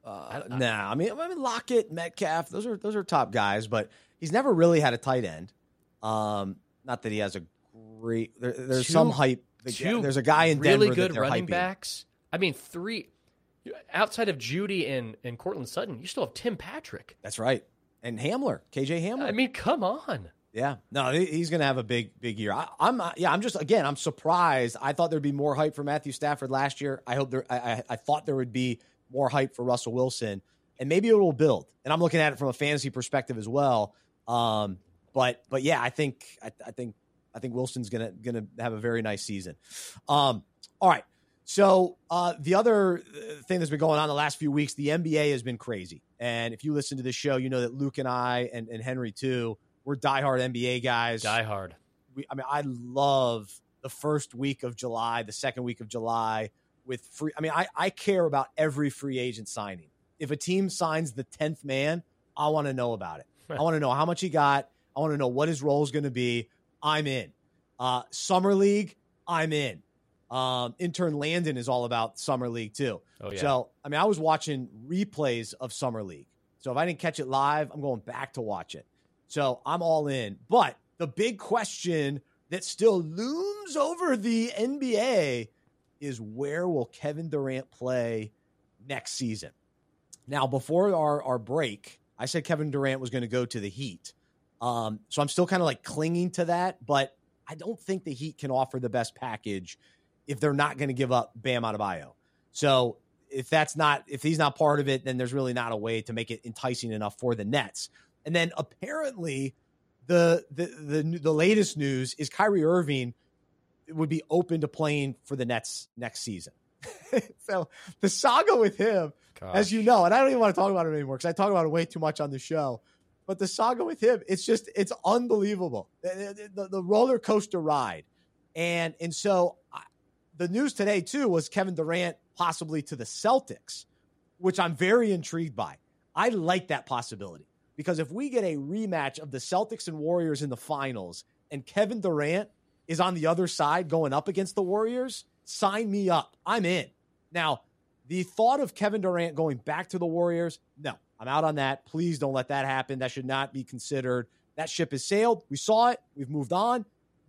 Uh, I, nah, I mean, I mean Lockett, Metcalf, those are those are top guys, but he's never really had a tight end. Um, not that he has a great. There, there's two, some hype. There's a guy in really Denver good running hyping. backs. I mean, three outside of Jeudy and and Courtland Sutton, you still have Tim Patrick. That's right, and Hamler, KJ Hamler. I mean, come on. Yeah, no, he's going to have a big, big year. I, am yeah, I'm just again, I'm surprised. I thought there'd be more hype for Matthew Stafford last year. I hope there, I, I thought there would be more hype for Russell Wilson, and maybe it will build. And I'm looking at it from a fantasy perspective as well. Um, but, but yeah, I think, I, I think, I think Wilson's gonna gonna have a very nice season. Um, all right. So uh, the other uh, thing that's been going on the last few weeks, the NBA has been crazy. And if you listen to this show, you know that Luke and I and, and Henry too we're diehard NBA guys. Diehard. We, I mean, I love the first week of July, the second week of July with free. I mean, I, I care about every free agent signing. If a team signs the 10th man, I want to know about it. I want to know how much he got. I want to know what his role is going to be. I'm in. Uh, Summer League, I'm in. Um, intern Landon is all about Summer League too. Oh, yeah. So, I mean, I was watching replays of Summer League. So if I didn't catch it live, I'm going back to watch it. So I'm all in. But the big question that still looms over the NBA is where will Kevin Durant play next season? Now, before our, our break, I said Kevin Durant was going to go to the Heat. Um, so I'm still kind of like clinging to that, but I don't think the Heat can offer the best package if they're not going to give up Bam Adebayo. So if that's not if he's not part of it, then there's really not a way to make it enticing enough for the Nets. And then apparently, the the the the latest news is Kyrie Irving would be open to playing for the Nets next season. so the saga with him, Gosh. as you know, and I don't even want to talk about it anymore because I talk about it way too much on the show. But the saga with him, it's just it's unbelievable. The, the, the roller coaster ride, and and so I, the news today too was Kevin Durant possibly to the Celtics, which I'm very intrigued by. I like that possibility because if we get a rematch of the Celtics and Warriors in the finals, and Kevin Durant is on the other side going up against the Warriors, sign me up. I'm in. Now, the thought of Kevin Durant going back to the Warriors, no, I'm out on that. Please don't let that happen. That should not be considered. That ship has sailed. We saw it. We've moved on.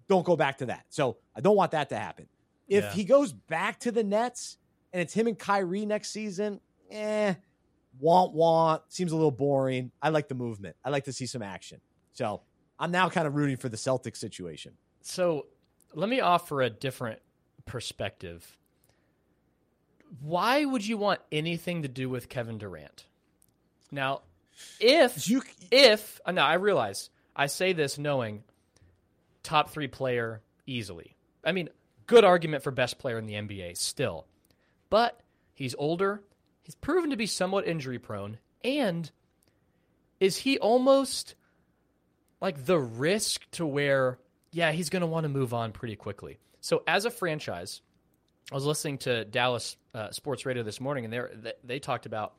Don't go back to that. So I don't want that to happen. If yeah. he goes back to the Nets and it's him and Kyrie next season, eh, want want seems a little boring. I like the movement. I like to see some action. So I'm now kind of rooting for the Celtics situation. So let me offer a different perspective. Why would you want anything to do with Kevin Durant? Now, if you if uh, no, I realize I say this knowing top three player easily. I mean, good argument for best player in the NBA still, but he's older. He's proven to be somewhat injury prone, and is he almost like the risk to where yeah, he's going to want to move on pretty quickly. So, as a franchise, I was listening to Dallas uh, Sports Radio this morning, and they they talked about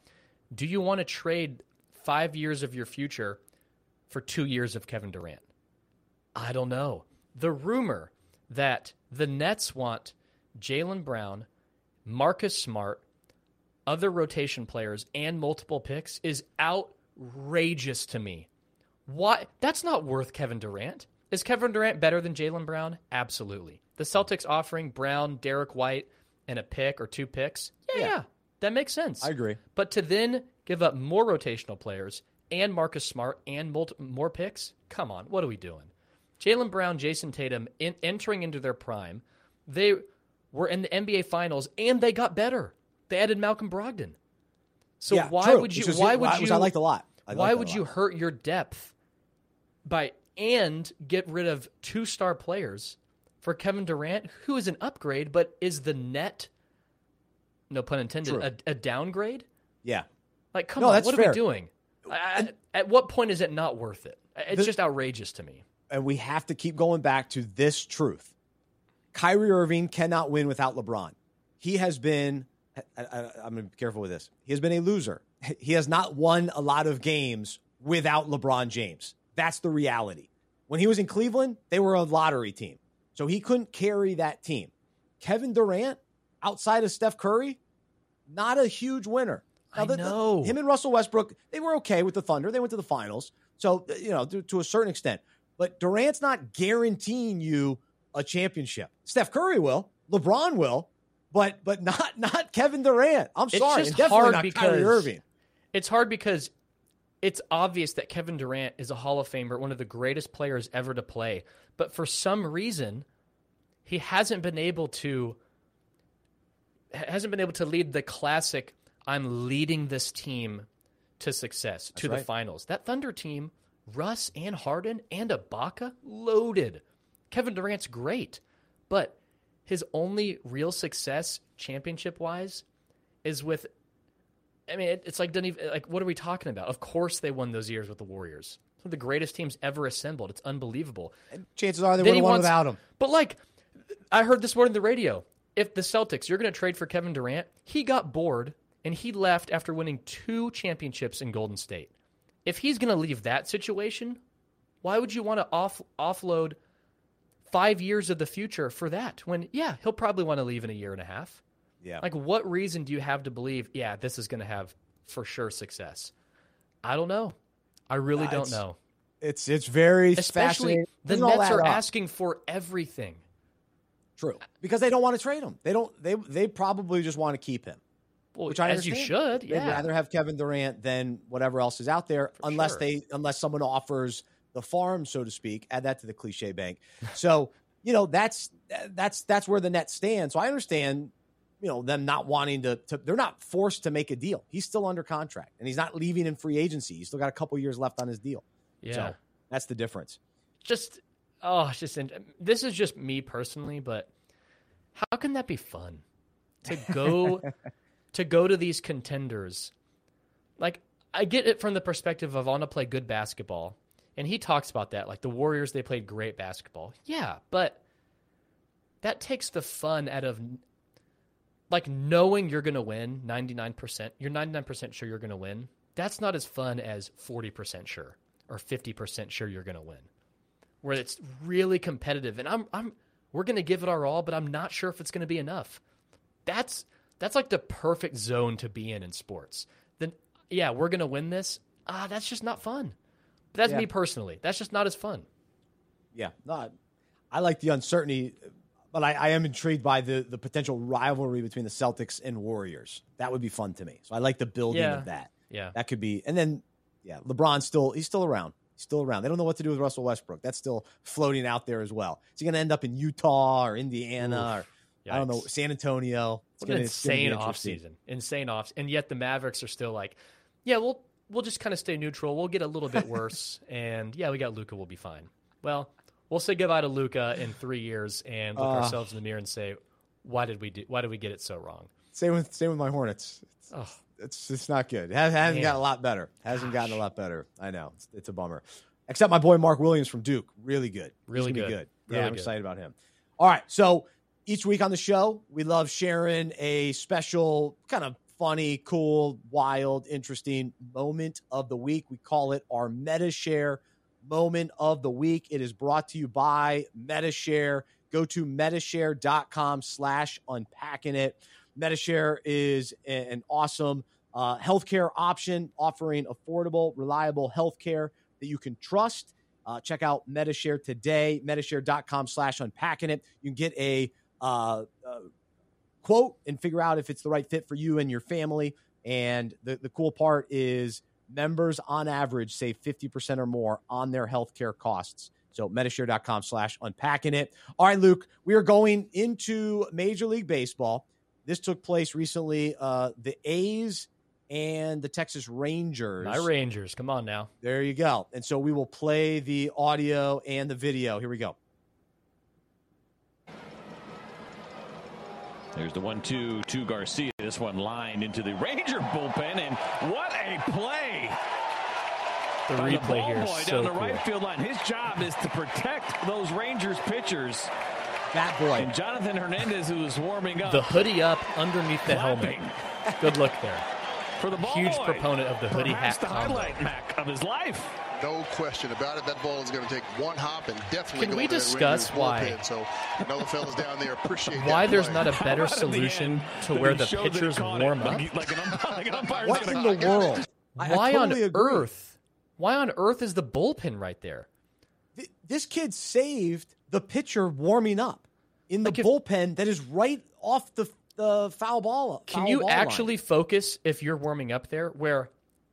do you want to trade five years of your future for two years of Kevin Durant? I don't know. The rumor that the Nets want Jaylen Brown, Marcus Smart, other rotation players, and multiple picks is outrageous to me. Why? That's not worth Kevin Durant. Is Kevin Durant better than Jaylen Brown? Absolutely. The Celtics offering Brown, Derrick White, and a pick or two picks, yeah, yeah, yeah, that makes sense. I agree. But to then give up more rotational players and Marcus Smart and multi- more picks, come on, what are we doing? Jalen Brown, Jayson Tatum in, entering into their prime, they were in the NBA Finals and they got better. They added Malcolm Brogdon. So yeah, why true. would you? why would you? I liked a lot. I why would you hurt your depth by and get rid of two star players for Kevin Durant, who is an upgrade, but is the net, no pun intended, a, a, downgrade? Yeah. Like, come no, on, what fair. are we doing? I, at what point is it not worth it? It's just outrageous to me. And we have to keep going back to this truth Kyrie Irving cannot win without LeBron. He has been, I, am going to be careful with this, he has been a loser. He has not won a lot of games without LeBron James. That's the reality. When he was in Cleveland, they were a lottery team. So he couldn't carry that team. Kevin Durant, outside of Steph Curry, not a huge winner. Now, the, I know. The, him and Russell Westbrook, they were okay with the Thunder. They went to the finals. So, you know, to, to a certain extent. But Durant's not guaranteeing you a championship. Steph Curry will, LeBron will, but but not not Kevin Durant. I'm sorry, it's just hard because Kyrie Irving. It's hard because it's obvious that Kevin Durant is a Hall of Famer, one of the greatest players ever to play. But for some reason, he hasn't been able to hasn't been able to lead the classic I'm leading this team to success, That's to right. the finals. That Thunder team, Russ and Harden and Ibaka loaded. Kevin Durant's great, but his only real success championship wise is with I mean, it, it's like doesn't even like what are we talking about? Of course, they won those years with the Warriors. Some of the greatest teams ever assembled. It's unbelievable. And chances are they would have won without him. But like, I heard this morning on the radio. If the Celtics, you're going to trade for Kevin Durant, he got bored and he left after winning two championships in Golden State. If he's going to leave that situation, why would you want to off offload five years of the future for that? When yeah, he'll probably want to leave in a year and a half. Yeah. Like, what reason do you have to believe, yeah, this is going to have for sure success? I don't know. I really uh, don't know. It's it's very especially the Nets are up. asking for everything. True, because they don't want to trade him. They don't. They they probably just want to keep him. Well, which I as understand. you should. Yeah. They'd rather have Kevin Durant than whatever else is out there, for unless sure. they unless someone offers the farm, so to speak. Add that to the cliche bank. so you know that's that's that's where the net stands. So I understand you know them not wanting to, to, they're not forced to make a deal he's still under contract and he's not leaving in free agency he's still got a couple years left on his deal yeah so that's the difference just oh, it's just this is just me personally, but how can that be fun to go to go to these contenders? Like I get it from the perspective of I want to play good basketball, and he talks about that. Like the Warriors, they played great basketball. Yeah, but that takes the fun out of like knowing you're going to win 99%. You're 99% sure you're going to win. That's not as fun as 40% sure or 50% sure you're going to win. Where it's really competitive and I'm I'm we're going to give it our all, but I'm not sure if it's going to be enough. That's that's like the perfect zone to be in in sports. Then yeah, we're going to win this. Ah, that's just not fun. But that's yeah. me personally. That's just not as fun. Yeah, not. I like the uncertainty but I, I, am intrigued by the the potential rivalry between the Celtics and Warriors. That would be fun to me. So I like the building yeah. of that. Yeah, that could be. And then, yeah, LeBron still he's still around. He's still around. They don't know what to do with Russell Westbrook. That's still floating out there as well. Is he going to end up in Utah or Indiana or I don't know San Antonio? It's what an insane offseason. Insane off, and yet the Mavericks are still like, yeah, we'll we'll just kind of stay neutral. We'll get a little bit worse, and yeah, we got Luka. We'll be fine. Well, we'll say goodbye to Luka in three years and look uh, ourselves in the mirror and say, why did we do? Why did we get it so wrong? Same with same with my Hornets. It's, oh. it's, it's not good. It hasn't gotten a lot better. Hasn't Gosh. gotten a lot better. I know it's, it's, a bummer. Except my boy Mark Williams from Duke, really good. Really good. good. Really yeah, I'm good. excited about him. All right, so each week on the show, we love sharing a special kind of funny, cool, wild, interesting moment of the week. We call it our Medi-Share moment of the week. It is brought to you by Medi-Share. Go to medi-share.com slash unpacking it. Medi-Share is an awesome uh, healthcare option offering affordable, reliable healthcare that you can trust. Uh, check out Medi-Share today, medi-share.com slash unpacking it. You can get a uh, uh, quote and figure out if it's the right fit for you and your family. And the, the cool part is members on average save 50% or more on their healthcare costs. So medi-share.com slash unpacking it. All right, Luke, we are going into Major League Baseball. This took place recently. Uh, the A's and the Texas Rangers. My Rangers, come on now. There you go. And so we will play the audio and the video. Here we go. There's the one two to Garcia. This one lined into the Ranger bullpen, and what a play! The By replay the here boy so down the cool. right field line. His job is to protect those Rangers pitchers. Bat boy. And Jonathan Hernandez, who was warming up. The hoodie up underneath the helmet. Good look there. For the Huge boy. proponent of the hoodie Perhaps hat the combo. highlight Mac of his life. No question about it. That ball is going to take one hop and definitely Can go we into discuss why- bullpen. So I know the fellas down there appreciate Why that there's play. not a better about in the solution to where the showed that he pitchers caught warm up? Like, like an umpire, like an umpire's What in the I get it. world? I- I Why totally on agree. earth? Why on earth is the bullpen right there? Th- This kid saved the pitcher warming up in the Like if- bullpen that is right off the, the foul ball. Can you ball line. actually focus if you're warming up there where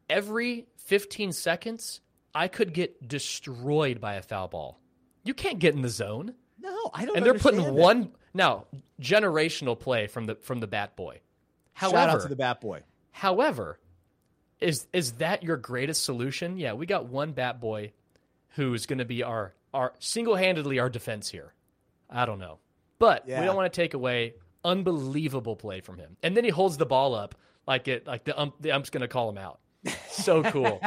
every 15 seconds I could get destroyed by a foul ball? You can't get in the zone. No, I don't. And they're putting that. one now generational play from the from the bat boy. However, Shout out to the bat boy. However, is is that your greatest solution? Yeah, we got one bat boy who's going to be our our single-handedly our defense here. I don't know. But Yeah. we don't want to take away unbelievable play from him. And then he holds the ball up like it like the ump the ump's going to call him out. So cool.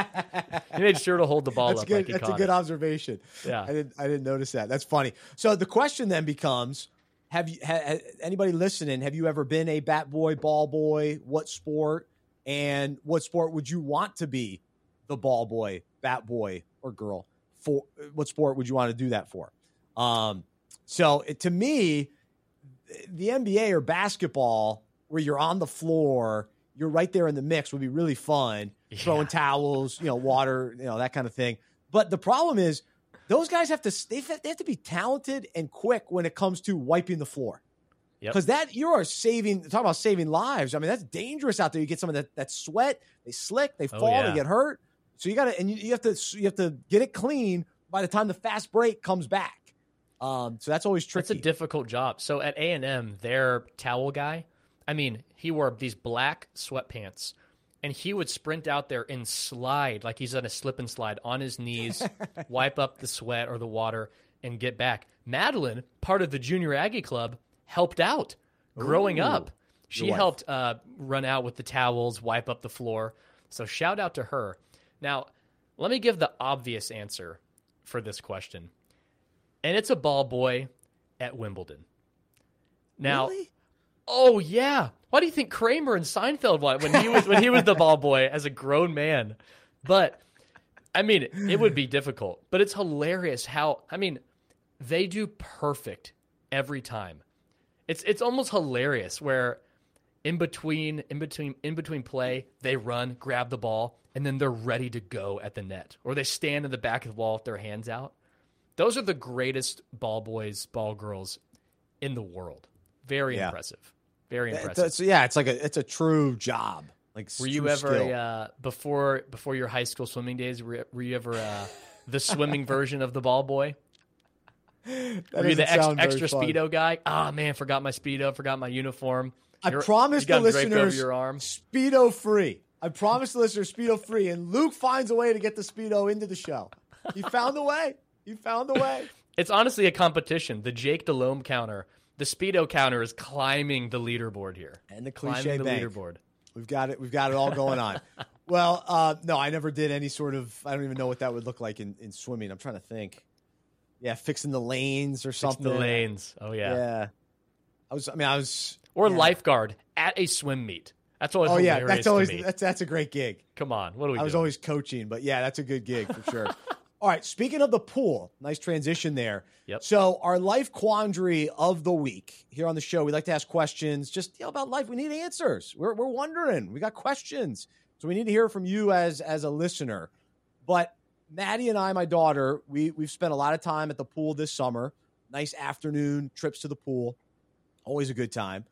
he made sure to hold the ball That's up good. like That's a good it. observation. Yeah. I didn't. I didn't notice that. That's funny. So the question then becomes: Have you ha, ha- anybody listening? Have you ever been a bat boy, ball boy? What sport? And what sport would you want to be the ball boy, bat boy, or girl for? What sport would you want to do that for? Um, so it, to me, the NBA or basketball, where you're on the floor, you're right there in the mix, would be really fun. Throwing towels, you know, water, you know, that kind of thing. But the problem is, those guys have to they have, to be talented and quick when it comes to wiping the floor. Yep. Because that you are saving talk about saving lives. I mean, that's dangerous out there. You get some of that that sweat, they slick, they Oh, fall, yeah. they get hurt. So you gotta and you, you have to you have to get it clean by the time the fast break comes back. Um, so that's always tricky. It's a difficult job. So at A and M, their towel guy, I mean, he wore these black sweatpants and he would sprint out there and slide like he's on a slip and slide on his knees, wipe up the sweat or the water, and get back. Madeline, part of the Junior Aggie Club, helped out growing Ooh. up. She helped uh, run out with the towels, wipe up the floor. So shout out to her. Now, let me give the obvious answer for this question, and it's a ball boy at Wimbledon. Now, Really? Oh yeah, why do you think Kramer and Seinfeld won when he was when he was the ball boy as a grown man? But I mean, it would be difficult, but it's hilarious how I mean, they do perfect every time. It's it's almost hilarious where in between in between in between play, they run, grab the ball, and then they're ready to go at the net. Or they stand in the back of the wall with their hands out. Those are the greatest ball boys, ball girls in the world. Very Yeah. impressive. Very impressive. it's- yeah, it's like a it's a true job. Like Were you ever a, uh, before before your high school swimming days? Were, were you ever uh, the swimming version of the ball boy? That Were you the ex- extra fun. speedo guy? Ah man, forgot my speedo, forgot my uniform. I You're- promise the it draped over listeners your arm. speedo free. I promise the listeners speedo free, and Luke finds a way to get the speedo into the show. He found a way. He found a way. It's honestly a competition. The Jake Delhomme counter, the speedo counter is climbing the leaderboard here. And the climbing cliche the bank. leaderboard. We've got it. We've got it all going on. well, uh, no, I never did any sort of. I don't even know what that would look like in, in swimming. I'm trying to think. Yeah, fixing the lanes or Fixing something. the lanes. Oh yeah. Yeah. I was. I mean, I was. Or yeah. lifeguard at a swim meet. That's always Oh yeah, that's always that's that's a great gig. Come on, what do we I was always coaching, but yeah, that's a good gig for sure. All right, speaking of the pool, nice transition there. Yep. So our life quandary of the week here on the show, we like to ask questions just you know, about life. We need answers. We're we're wondering. We got questions, so we need to hear from you as as a listener. But Maddie and I, my daughter, we we've spent a lot of time at the pool this summer. Nice afternoon trips to the pool, always a good time.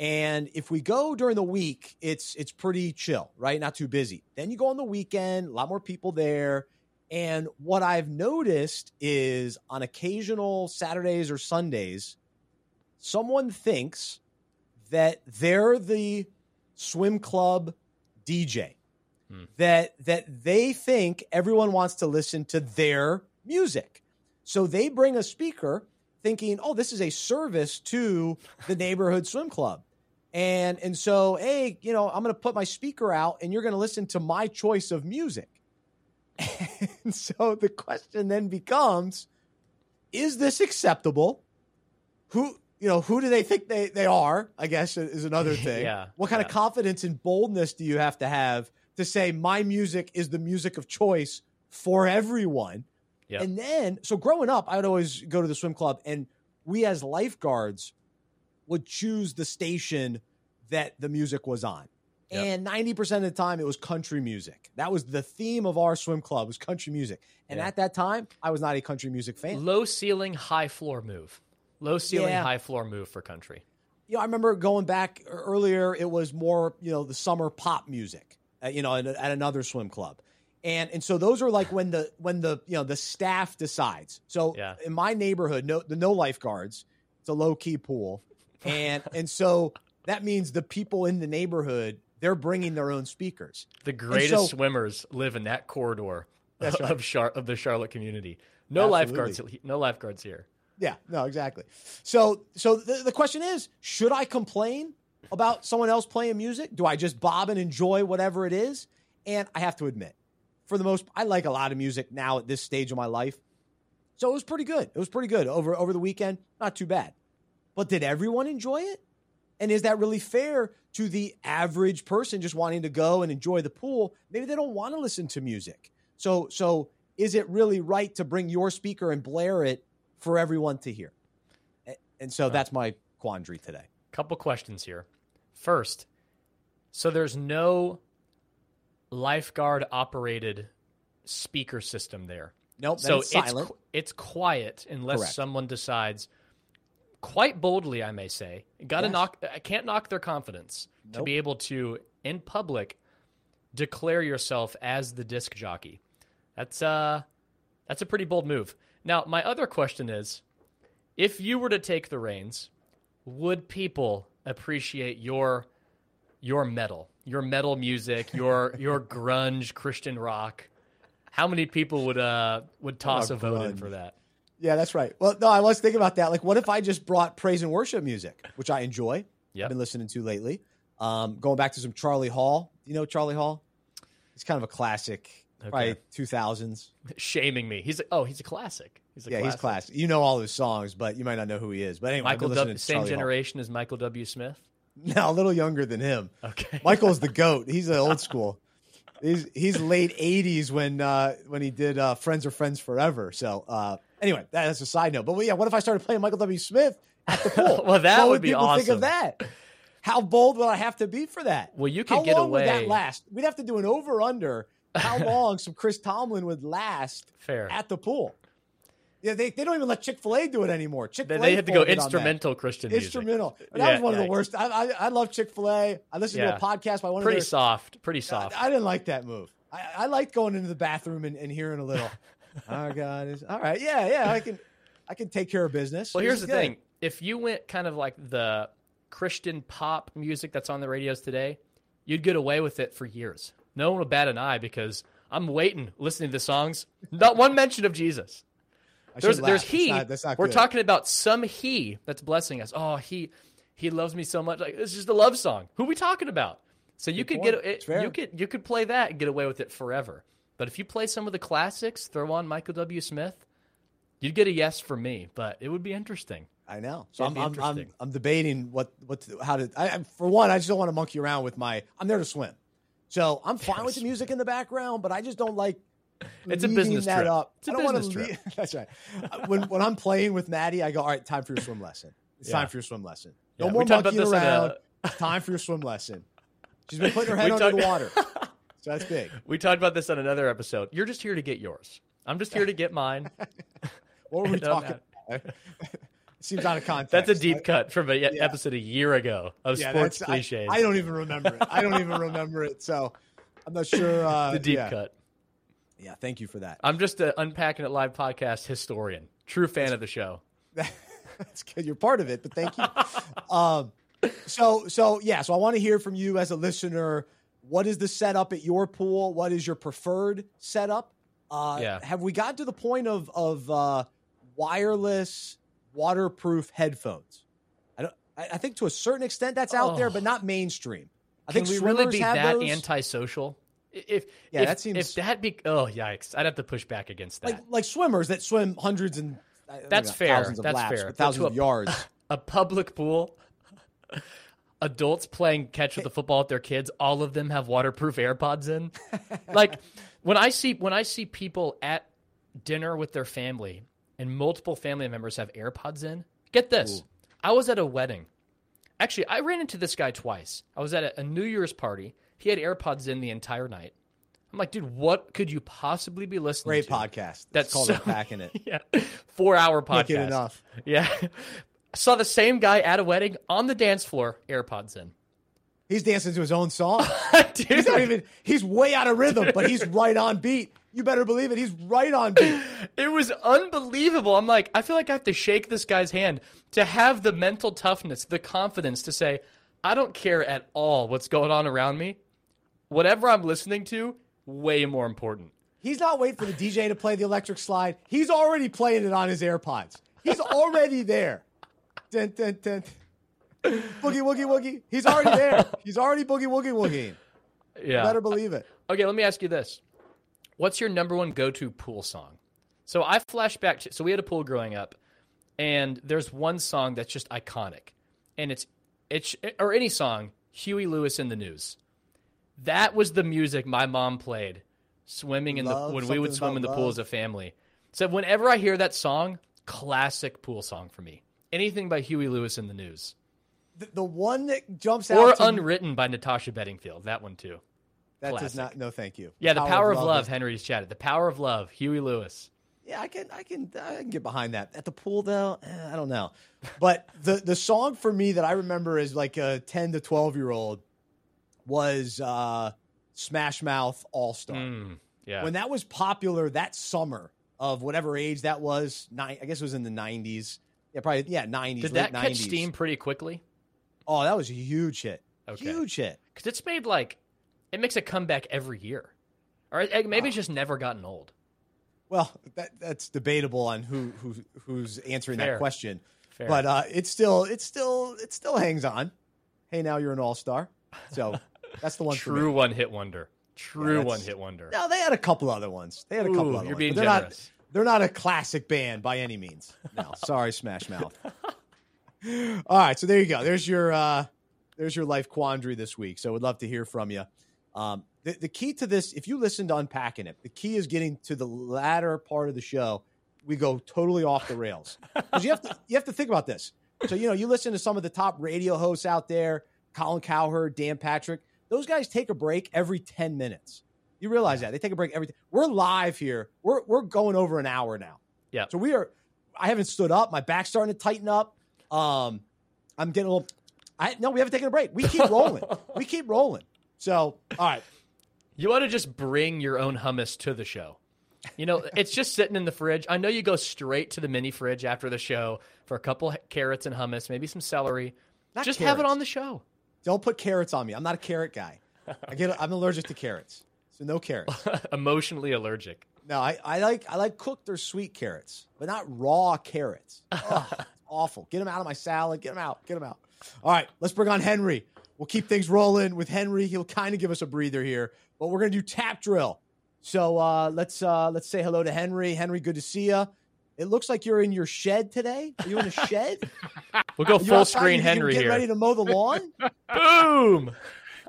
And if we go during the week, it's it's pretty chill, right? Not too busy. Then you go on the weekend, a lot more people there. And what I've noticed is on occasional Saturdays or Sundays, someone thinks that they're the swim club DJ. Hmm. That that they think everyone wants to listen to their music. So they bring a speaker thinking, "Oh, this is a service to the neighborhood swim club." And and so, hey, you know, I'm going to put my speaker out and you're going to listen to my choice of music. And so the question then becomes is this acceptable? Who, you know, who do they think they, they are? I guess is another thing. Yeah, What kind yeah. of confidence and boldness do you have to have to say my music is the music of choice for everyone? Yep. And then, so growing up, I would always go to the swim club, and we as lifeguards would choose the station that the music was on. Yep. And 90% of the time, it was country music. That was the theme of our swim club was country music. And Yeah. at that time, I was not a country music fan. Low ceiling, high floor move. Low ceiling, Yeah. high floor move for country. you know, I remember going back earlier. It was more, you know, the summer pop music, uh, you know, at, at another swim club, and and so those are like when the when the you know the staff decides. So Yeah. in my neighborhood, no the no lifeguards. It's a low key pool, and and so that means the people in the neighborhood they're bringing their own speakers. The greatest so- swimmers live in that corridor of right. Char- of the Charlotte community. No Absolutely. lifeguards. No lifeguards here. Yeah, no, exactly. So, so the, the question is, should I complain about someone else playing music? Do I just bob and enjoy whatever it is? And I have to admit, for the most, I like a lot of music now at this stage of my life. So it was pretty good. It was pretty good over over the weekend. Not too bad. But did everyone enjoy it? And is that really fair to the average person just wanting to go and enjoy the pool? Maybe they don't want to listen to music. So so is it really right to bring your speaker and blare it for everyone to hear? And so that's my quandary today. Couple questions here. First, so there's no lifeguard operated speaker system there. Nope, so. It's, it's quiet unless Correct. someone decides, quite boldly, I may say, got to Yes. knock. I can't knock their confidence to be able to in public declare yourself as the disc jockey. That's uh, that's a pretty bold move. Now, my other question is, if you were to take the reins, would people appreciate your your medal, your metal music, your your grunge Christian rock. How many people would uh would toss a vote in for that? Yeah, that's right. Well, no, I was thinking about that. Like, what if I just brought praise and worship music, which I enjoy? Yep. I've been listening to lately. Um, going back to some Charlie Hall. You know Charlie Hall? He's kind of a classic, probably two thousands. Shaming me. He's a, oh, he's a classic. He's a Yeah, classic. he's classic. You know all his songs, but you might not know who he is. But anyway, Michael W. Same Charlie Hall. generation as Michael W. Smith. No, a little younger than him. Okay. Michael's the goat. He's the old school. He's he's late eighties when uh, when he did uh, Friends are Friends Forever. So uh, anyway, that's a side note. But yeah, what if I started playing Michael W. Smith at the pool? Well, that what would would be people think awesome. of that? How bold would I have to be for that? Well, you could How get long would that last? We'd have to do an over under. How long some Chris Tomlin would last Fair. at the pool? Yeah, they, they don't even let Chick Fil A do it anymore. Chick They, Fil A they had to go instrumental Christian music. Instrumental. That Yeah, was one of the worst. I, I, I love Chick Fil A. I listened Yeah. to a podcast by one Pretty of their soft. Pretty soft. I, I didn't like that move. I, I liked going into the bathroom and, and hearing a little. Our God is all right. Yeah, yeah. I can, I can take care of business. Well, here's the good. thing: if you went kind of like the Christian pop music that's on the radios today, you'd get away with it for years. No one would bat an eye because I'm waiting, listening to the songs. Not one mention of Jesus. I There's there's laugh. he. That's not, that's not We're good. talking about some he that's blessing us. Oh, he he loves me so much. Like it's just a love song. Who are we talking about? So you could point. get it, you could you could play that and get away with it forever. But if you play some of the classics, throw on Michael W. Smith, you'd get a yes from me. But it would be interesting. I know. So I'm, I'm, I'm. I'm debating what, what, to, how to. I, for one, I just don't want to monkey around with my. I'm there to swim, so I'm fine with the music in the background, but I just don't like. It's a business that trip. Up. It's a I don't business trip. leave- That's right. Uh, When when I'm playing with Maddie, I go, all right, time for your swim lesson. It's Yeah. time for your swim lesson. No Yeah, more we talked about monkeying this in a- around. Time for your swim lesson. She's been putting her head We under the water, so that's big. We talked about this on another episode. You're just here to get yours. I'm just here to get mine. What were we talking? about? Seems out of context. That's a deep I- cut from an episode a year ago of Yeah, sports that's- I- cliches. I, don't even remember it. I don't even remember it. So I'm not sure. Uh, the deep yeah. cut. Yeah, thank you for that. I'm just an unpacking it live podcast historian, true fan of the show. That's good. You're part of it, but thank you. um, so so yeah. So I want to hear from you as a listener. What is the setup at your pool? What is your preferred setup? Uh, Yeah. Have we gotten to the point of of uh, wireless waterproof headphones? I don't. I, I think to a certain extent that's out there, Oh. but not mainstream. I Can think we really be that those. antisocial? If Yeah, if, that seems- if that be oh yikes, I'd have to push back against that. like like swimmers that swim hundreds and That's fair. thousands of That's laps, fair. thousands of a- yards. a public pool, adults playing catch with the football with their kids, all of them have waterproof AirPods in. like when I see when I see people at dinner with their family and multiple family members have AirPods in, get this. I was at a wedding. Actually, I ran into this guy twice. I was at a, a New Year's party. He had AirPods in the entire night. I'm like, dude, what could you possibly be listening to? Great to? podcast. That's called so- unpacking it. Yeah. Four hour podcast. Can't get enough. Yeah. Saw the same guy at a wedding on the dance floor, AirPods in. He's dancing to his own song. He's not even. He's way out of rhythm, but he's right on beat. You better believe it. He's right on beat. it was unbelievable. I'm like, I feel like I have to shake this guy's hand to have the mental toughness, the confidence to say, I don't care at all what's going on around me. Whatever I'm listening to, way more important. He's not waiting for the DJ to play the electric slide. He's already playing it on his AirPods. He's already there. Dun, dun, dun. Boogie woogie woogie. He's already there. He's already boogie woogie woogie. Yeah. Better believe it. Okay, let me ask you this. What's your number one go to pool song? So I flash back to, so we had a pool growing up, and there's one song that's just iconic. And it's, it's, or any song, Huey Lewis and the News. That was the music my mom played swimming in Love, the, when we would swim in the about pool as a family. So whenever I hear that song, classic pool song for me. Anything by Huey Lewis and the News. The, the one that jumps out Or Unwritten by Natasha Bedingfield. That one too. that does not. No, thank you. Yeah, the power, of love. is- Henry's chatted. The power of love. Huey Lewis. Yeah, I can, I can, I can get behind that. At the pool, though, eh, I don't know. But the the song for me that I remember as like a ten to twelve year old was uh, Smash Mouth All Star. Mm, yeah. When that was popular that summer of whatever age that was, nine, I guess it was in the nineties. Yeah, probably yeah, nineties. Did that catch steam pretty quickly? Oh, that was a huge hit. Okay. Huge hit. because it's made like it makes a comeback every year, or it- maybe it's just never gotten old. Well, that, that's debatable on who, who who's answering Fair. that question. Fair. But uh, it's still it's still it still hangs on. Hey, now you're an all star. So that's the one. True one hit wonder. True that's- one hit wonder. No, they had a couple other ones. They had a couple Ooh, other you're ones. being generous. Not, they're not a classic band by any means. No, sorry, Smash Mouth. All right, so there you go. There's your uh, there's your life quandary this week. So we'd love to hear from you. Um, the, the key to this, if you listen to unpacking it, the key is getting to the latter part of the show. We go totally off the rails because you have to you have to think about this. So you know you listen to some of the top radio hosts out there, Colin Cowherd, Dan Patrick. Those guys take a break every ten minutes. You realize that they take a break every. We're live here. We're we're going over an hour now. Yeah. So we are. I haven't stood up. My back's starting to tighten up. Um, I'm getting a little. I no, we haven't taken a break. We keep rolling. we keep rolling. So all right. You ought to just bring your own hummus to the show. You know, it's just sitting in the fridge. I know you go straight to the mini fridge after the show for a couple carrots and hummus, maybe some celery. Not just have it on the show. Don't put carrots on me. I'm not a carrot guy. I get. I'm allergic to carrots, so no carrots. Emotionally allergic. No, I, I like I like cooked or sweet carrots, but not raw carrots. Ugh, awful. Get them out of my salad. Get them out. Get them out. All right, let's bring on Henry. We'll keep things rolling with Henry. He'll kind of give us a breather here, but we're gonna do tap drill. So uh, let's uh, let's say hello to Henry. Henry, good to see you. It looks like you're in your shed today. Are you in a shed? We'll go full outside? screen Henry here. ready to mow the lawn? Boom!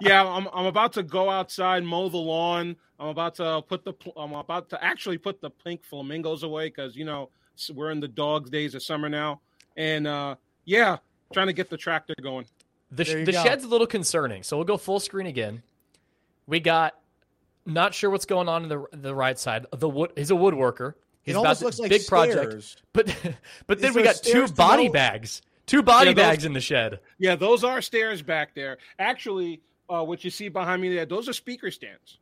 Yeah, I'm I'm about to go outside, mow the lawn. I'm about to put the I'm about to actually put the pink flamingos away because you know we're in the dog days of summer now, and uh yeah, trying to get the tractor going. The, There the go. shed's a little concerning, so we'll go full screen again. We got not sure what's going on in the the right side. The wood he's a woodworker. He's It almost looks like big project, stairs. but but then Is we got two body go- bags, two body Yeah, those- bags in the shed. Yeah, those are stairs back there. Actually, uh, what you see behind me there, those are speaker stands.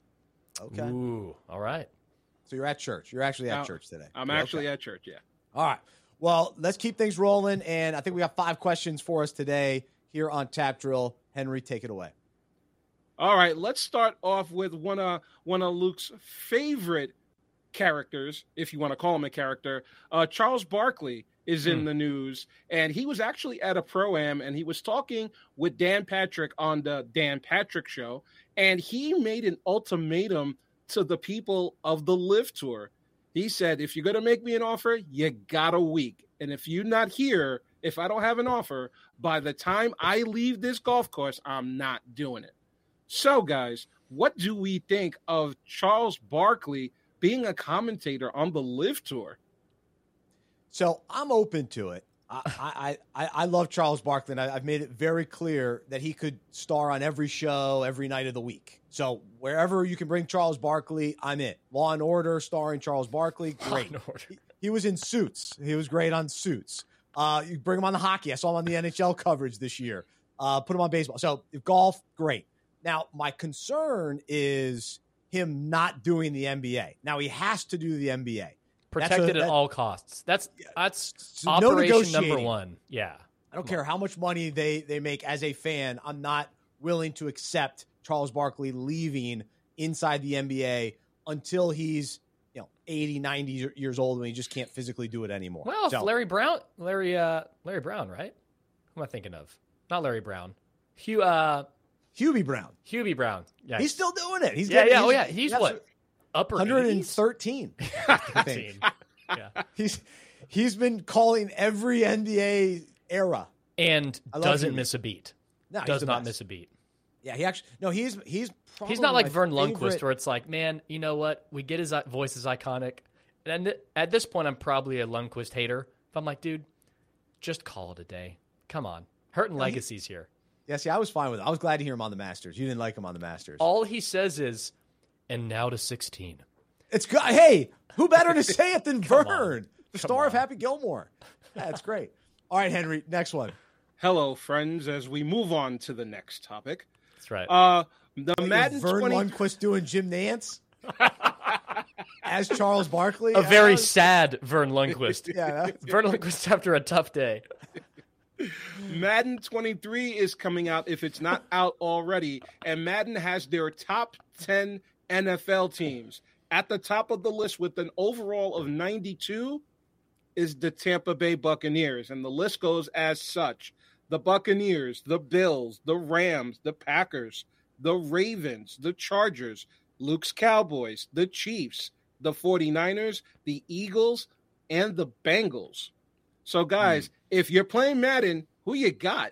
Okay. Ooh, all right. So you're at church. You're actually at church today. I'm Okay. actually at church. Yeah. All right. Well, let's keep things rolling. And I think we got five questions for us today here on Tap Drill. Henry, take it away. All right, let's start off with one of one of Luke's favorite characters, if you want to call him a character. Uh, Charles Barkley is in Hmm. the news, and he was actually at a pro am, and he was talking with Dan Patrick on the Dan Patrick show, and he made an ultimatum to the people of the LIV Tour. He said, "If you're going to make me an offer, you got a week, and if you're not here, if I don't have an offer, by the time I leave this golf course, I'm not doing it." So, guys, what do we think of Charles Barkley being a commentator on the LIV Tour? So I'm open to it. I, I, I, I love Charles Barkley, and I, I've made it very clear that he could star on every show every night of the week. So wherever you can bring Charles Barkley, I'm in. Law and Order starring Charles Barkley, great. He, he was in Suits. He was great on Suits. Uh, you bring him on the hockey. I saw him on the NHL coverage this year. Uh, put him on baseball. So golf, great. Now my concern is him not doing the NBA. Now he has to do the NBA. Protected that- at all costs. That's that's So no operation number one. Yeah. I don't care how much money they they make as a fan. I'm not willing to accept Charles Barkley leaving inside the NBA until he's you know 80, 90 years old when he just can't physically do it anymore. Well, So, Larry Brown, Larry, uh, Larry Brown, right? Who am I thinking of? Not Larry Brown. Hugh, uh, Hubie Brown, Hubie Brown. Yeah, he's still doing it. He's yeah, getting- yeah. Oh, yeah. He's that's what? Upper 80s? 113. I think. yeah. He's he's been calling every NBA era. And doesn't miss a beat. No, Does not best. miss a beat. Yeah, he actually no. He's he's He's not like Verne Lundquist, favorite- where it's like, man, you know what? We get his voice is iconic. And at this point, I'm probably a Lundquist hater. If I'm like, dude, just call it a day. Come on. Hurting legacies here. Yeah, see, I was fine with it. I was glad to hear him on the Masters. You didn't like him on the Masters. All he says is, and now to 16. It's good. Hey, who better to say it than Come on. Verne, the star of Happy Gilmore? That's great. All right, Henry, next one. Hello, friends. As we move on to the next topic, That's right. uh, the Madden Verne 20. Lundquist doing Jim Nantz as Charles Barkley. a very sad Verne Lundquist. yeah. that- Verne Lundquist after a tough day. Madden 23 is coming out if it's not out already, and Madden has their top 10 NFL teams. At the top of the list with an overall of 92 is the Tampa Bay Buccaneers, and the list goes as such the Buccaneers, the Bills, the Rams, the Packers, the Ravens, the Chargers, Luke's Cowboys, the Chiefs, the 49ers, the Eagles, and the Bengals. So, guys, mm. if you're playing Madden, who you got?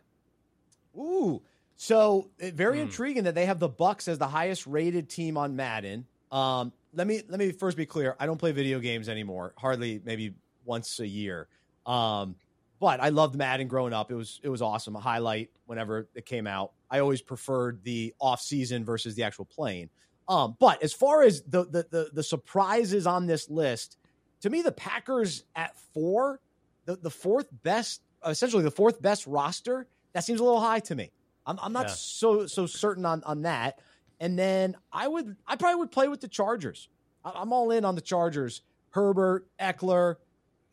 Ooh, so eh, very mm. intriguing that they have the Bucs as the highest rated team on Madden. Um, let me let me first be clear. I don't play video games anymore. Hardly, maybe once a year. Um, but I loved Madden growing up. It was it was awesome. A highlight whenever it came out. I always preferred the off season versus the actual playing. Um, but as far as the, the the the surprises on this list, to me, the Packers at four, the, the fourth best, essentially the fourth best roster, that seems a little high to me. I'm, I'm not yeah. so so certain on on that. And then I would I probably would play with the Chargers. I'm all in on the Chargers. Herbert, Ekeler.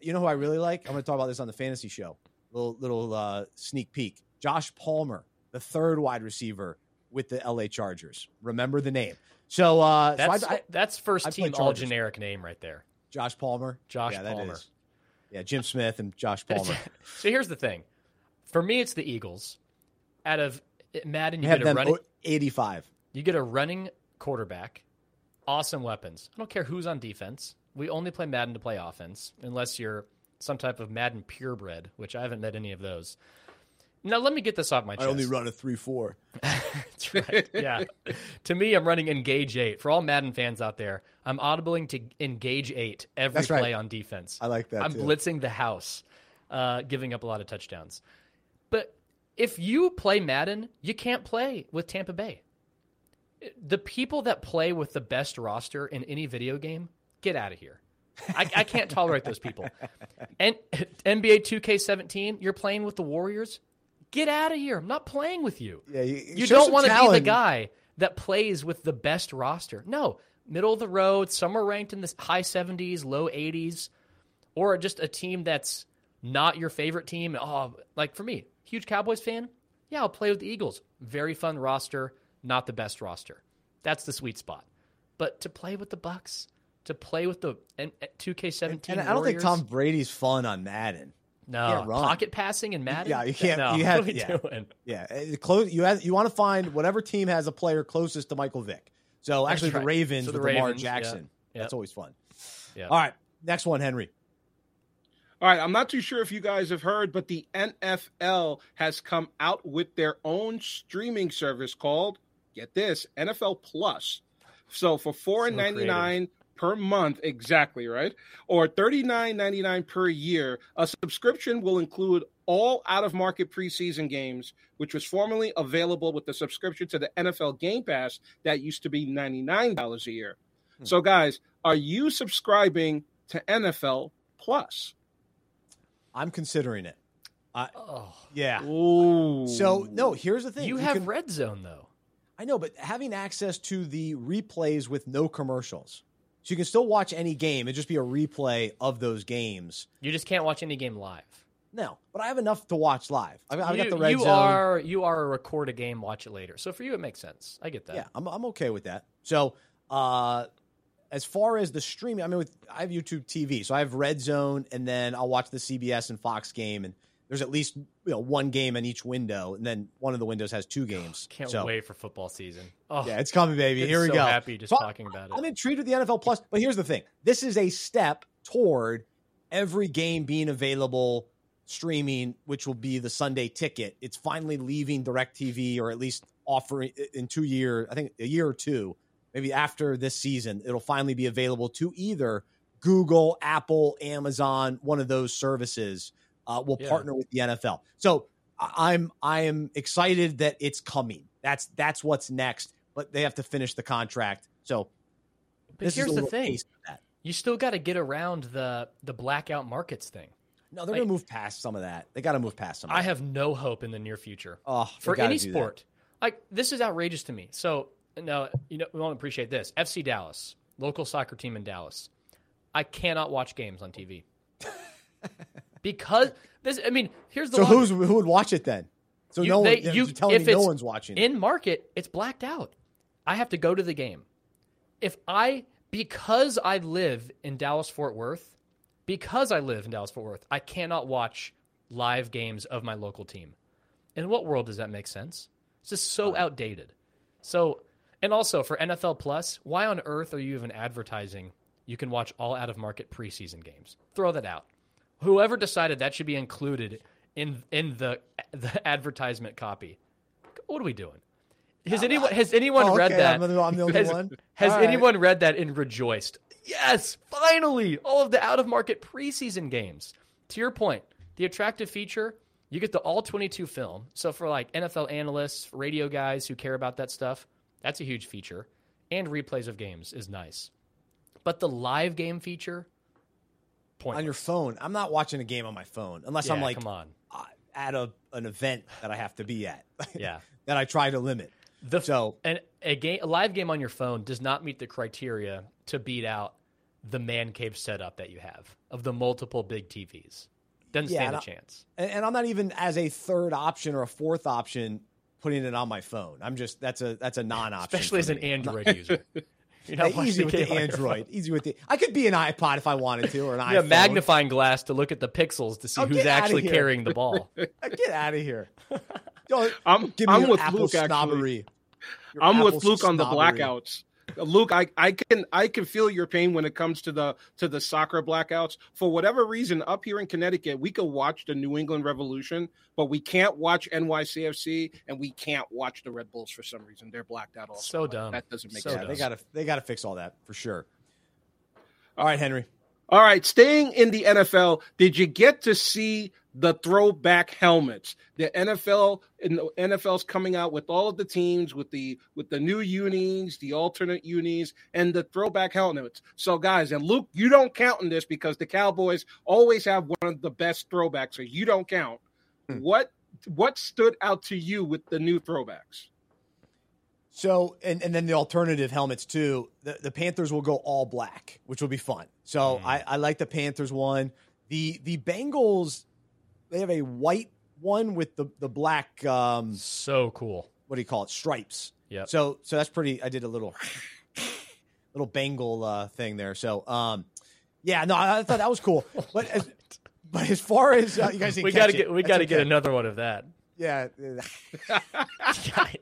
You know who I really like? I'm going to talk about this on the fantasy show. Little little uh, sneak peek. Josh Palmer, the third wide receiver with the LA Chargers. Remember the name. So uh, that's so I, I, that's first team all generic name right there. Josh Palmer. Josh yeah, Palmer. Yeah, Jim Smith and Josh Palmer. so here's the thing. For me, it's the Eagles. Out of Madden, you, you get a running 85. You get a running quarterback, awesome weapons. I don't care who's on defense. We only play Madden to play offense, unless you're some type of Madden purebred, which I haven't met any of those. Now let me get this off my chest. I only run a three four. That's right. Yeah. to me, I'm running Engage eight. For all Madden fans out there, I'm audibling to Engage eight every That's play right. on defense. I like that. I'm too. blitzing the house, uh, giving up a lot of touchdowns. But if you play Madden, you can't play with Tampa Bay. The people that play with the best roster in any video game, get out of here. I, I can't tolerate those people. And NBA 2K17, you're playing with the Warriors Get out of here. I'm not playing with you. Yeah, you, you don't want to be the guy that plays with the best roster. No, middle of the road, somewhere ranked in the high 70s, low 80s, or just a team that's not your favorite team. Oh, like for me, huge Cowboys fan. Yeah, I'll play with the Eagles. Very fun roster, not the best roster. That's the sweet spot. But to play with the Bucs, to play with the 2K17 and, and I don't think Tom Brady's fun on Madden. No, pocket passing and Madden. Yeah, you can't. No, you have. What yeah, doing? yeah. Uh, close. You have. You want to find whatever team has a player closest to Michael Vick. So actually, right. the Ravens so the with Ravens, Lamar Jackson. Yeah. That's always fun. Yeah. All right, next one, Henry. All right, I'm not too sure if you guys have heard, but the NFL has come out with their own streaming service called, get this, NFL Plus. So for four so ninety nine per month exactly right or $39.99 per year a subscription will include all out of market preseason games which was formerly available with the subscription to the NFL Game Pass that used to be $99 a year hmm. so guys are you subscribing to NFL Plus I'm considering it I, oh. yeah Ooh. so no here's the thing you, you have can, red zone though I know, but having access to the replays with no commercials. So you can still watch any game. It'd just be a replay of those games. You just can't watch any game live. No, but I have enough to watch live. I've, I've you, got the red you zone. are you are a record a game, watch it later. So for you, it makes sense. I get that. Yeah, I'm I'm okay with that. So, uh, as far as the streaming, I mean, with I have YouTube TV, so I have Red Zone, and then I'll watch the CBS and Fox game, and there's at least you know one game in each window, and then one of the windows has two games. Can't so, wait for football season. Oh, yeah, it's coming, baby. Here we so go. Happy just talking about it. I'm intrigued with the NFL Plus, but here's the thing: this is a step toward every game being available streaming, which will be the Sunday ticket. It's finally leaving DirecTV, or at least offering in two years. I think a year or two, maybe after this season, it'll finally be available to either Google, Apple, Amazon, one of those services uh, will yeah. partner with the NFL. So I'm I am excited that it's coming. That's that's what's next. But they have to finish the contract. So but here's the thing: you still got to get around the the blackout markets thing. No, they're like, gonna move past some of that. They got to move past some. I that. I have no hope in the near future. Oh, for any sport, like this is outrageous to me. So no, you know we won't appreciate this. FC Dallas, local soccer team in Dallas. I cannot watch games on TV. because this. I mean, here's the So who's who would watch it then? So You- no they- one. you- telling me no one's watching. in market. It's blacked out. I have to go to the game. If I because I live in Dallas Fort Worth, because I live in Dallas Fort Worth, I cannot watch live games of my local team. In what world does that make sense? It's just so outdated. So, and also for NFL Plus, why on earth are you even advertising you can watch all out of market preseason games? Throw that out. Whoever decided that should be included in in the the advertisement copy. What are we doing? Has uh, anyone uh, has anyone Oh, read that? I'm the- I'm the only has, one? Has All right. anyone read that and rejoiced? Yes, finally, all of the out of market preseason games. To your point, the attractive feature, you get the all 22 film. So for like NFL analysts, radio guys who care about that stuff, that's a huge feature. And replays of games is nice. But the live game feature, pointless. on your phone. I'm not watching a game on my phone unless I'm like come on. uh, at a an event that I have to be at. Yeah. that I try to limit. The So- and a game, a live game on your phone does not meet the criteria to beat out the man cave setup that you have of the multiple big TVs. Doesn't Yeah, stand a chance. And, and I'm not even as a third option or a fourth option putting it on my phone. I'm just that's a that's a non-option. Especially as an. Android user. You're not Yeah, easy with the game on your Android. Easy with the. I could be an iPod if I wanted to, or an You have iPhone. magnifying glass to look at the pixels to see Oh, who's actually carrying the ball. Uh, Get out of here. Don't I'm- give me I'm your with Apple Luke, snobbery. Your I'm with Apple Luke on the blackouts. Luke, I, I can I can feel your pain when it comes to the to the soccer blackouts. For whatever reason, up here in Connecticut, we could watch the New England Revolution, but we can't watch NYCFC and we can't watch the Red Bulls for some reason. They're blacked out. Also, So dumb. That doesn't make So Yeah, sense. they gotta they gotta fix all that for sure. All right, Henry. All right, staying in the NFL, did you get to see the throwback helmets? The NFL and the NFL's coming out with all of the teams with the with the new unis, the alternate unis, and the throwback helmets. So, guys, and Luke, you don't count in this because the Cowboys always have one of the best throwbacks, so you don't count. Hmm. What what stood out to you with the new throwbacks? So, and, and then the alternative helmets too. The, the Panthers will go all black, which will be fun. So I, I like the Panthers one. The the Bengals, they have a white one with the the black. Um, So cool. what do you call it? Stripes. Yeah. So so that's pretty. I did a little little Bengal uh, thing there. So um, yeah, no, I, I thought that was cool. But as, but as far as uh, you guys, We got to get we got to get another one of that. Yeah.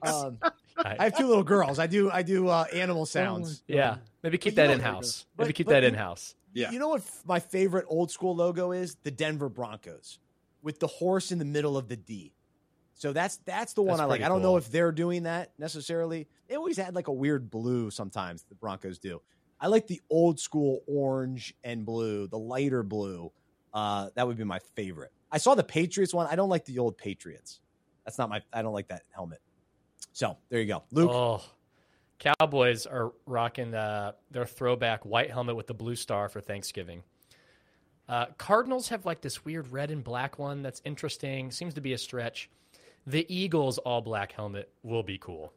Um, I have two little girls. I do I do uh, animal sounds. yeah, maybe keep But that in house. but- Maybe keep but that in house. Yeah. You know what f- my favorite old school logo is? The Denver Broncos with the horse in the middle of the D. So that's that's the one That's I like. pretty I don't know cool. if they're doing that necessarily. They always had like a weird blue sometimes the Broncos do. I like the old school orange and blue, the lighter blue. Uh, that would be my favorite. I saw the Patriots one. I don't like the old Patriots. That's not my I don't like that helmet. So there you go. Luke. Oh, Cowboys are rocking uh, their throwback white helmet with the blue star for Thanksgiving. Uh, Cardinals have like this weird red and black one that's interesting. Seems to be a stretch. The Eagles all black helmet will be cool.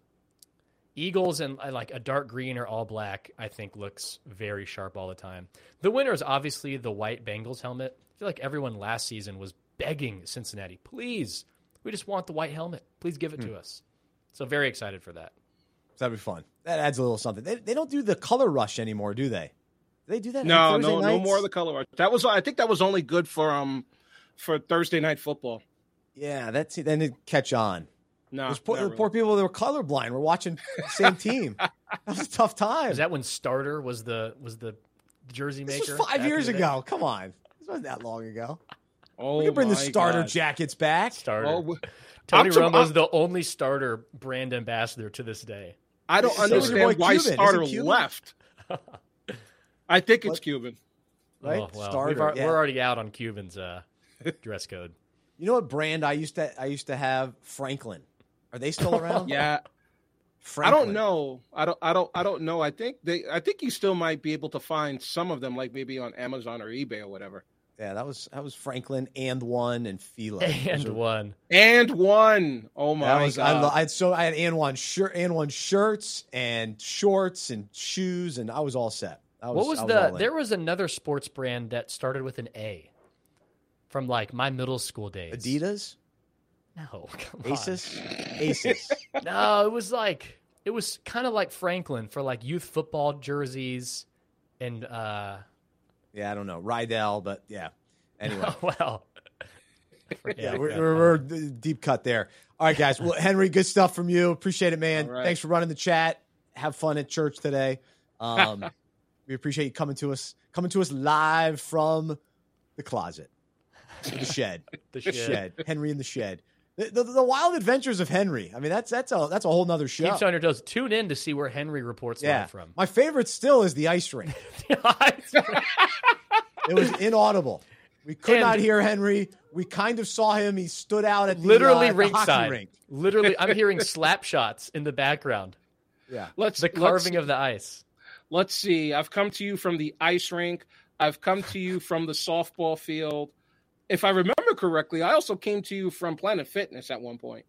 Eagles and uh, like a dark green or all black, I think looks very sharp all the time. The winner is obviously the white Bengals helmet. I feel like everyone last season was begging Cincinnati, please, we just want the white helmet. Please give it to us. So very excited for that. That'd be fun. That adds a little something. They, they don't do the color rush anymore, do they? Do they do that? on No, Thursday no, no more of the color rush. That was I think that was only good for um for Thursday night football. Yeah, that's then it catch on. No, Those poor, really. poor people that were colorblind were watching the same team. that was a tough time. Is that when Starter was the was the jersey this maker? was five years in the day? ago. Come on, this wasn't that long ago. Oh, we can bring the starter God. jackets back. Starter. Oh, w- Tony I'm Romo's I'm- the only starter brand ambassador to this day. I don't So is your boy understand why Cuban. Starter left. I think it's What? Cuban. Right, Oh, well, starter. we've al- yeah. We're already out on Cuban's uh, dress code. You know what brand I used to I used to have? Franklin. Are they still around? Yeah, I don't know. I don't. I don't. I don't know. I think they. I think you still might be able to find some of them, like maybe on Amazon or eBay or whatever. Yeah, that was that was Franklin and one and Fila. And are- one. And one. Oh my That was, I, god! lo- I had so I had and one shirt and one shirts and shorts and shoes and I was all set. I What was I the? there was another sports brand that started with an A. from like my middle school days. Adidas, No, come on. Asus, Asus. No, it was like it was kind of like Franklin for like youth football jerseys, and uh, yeah, I don't know Riddell, but yeah. Anyway, well, yeah, we're, we're, we're deep cut there. All right, guys. Well, Henry, good stuff from you. Appreciate it, man. All right. Thanks for running the chat. Have fun at church today. Um, we appreciate you coming to us, coming to us live from the closet, the shed, the the shit. shed. Henry in the shed. The, the, the wild adventures of Henry. I mean, that's that's a that's a whole nother show. Keeps you on your toes. Tune in to see where Henry reports yeah. live from. My favorite still is the ice rink. It was inaudible. We could And- not hear Henry. We kind of saw him. He stood out at the, Literally uh, at the hockey ringside. rink. Literally, I'm hearing slap shots in the background. Yeah. Let's The let's- carving of the ice. Let's see. I've come to you from the ice rink. I've come to you from the softball field. If I remember correctly, I also came to you from Planet Fitness at one point.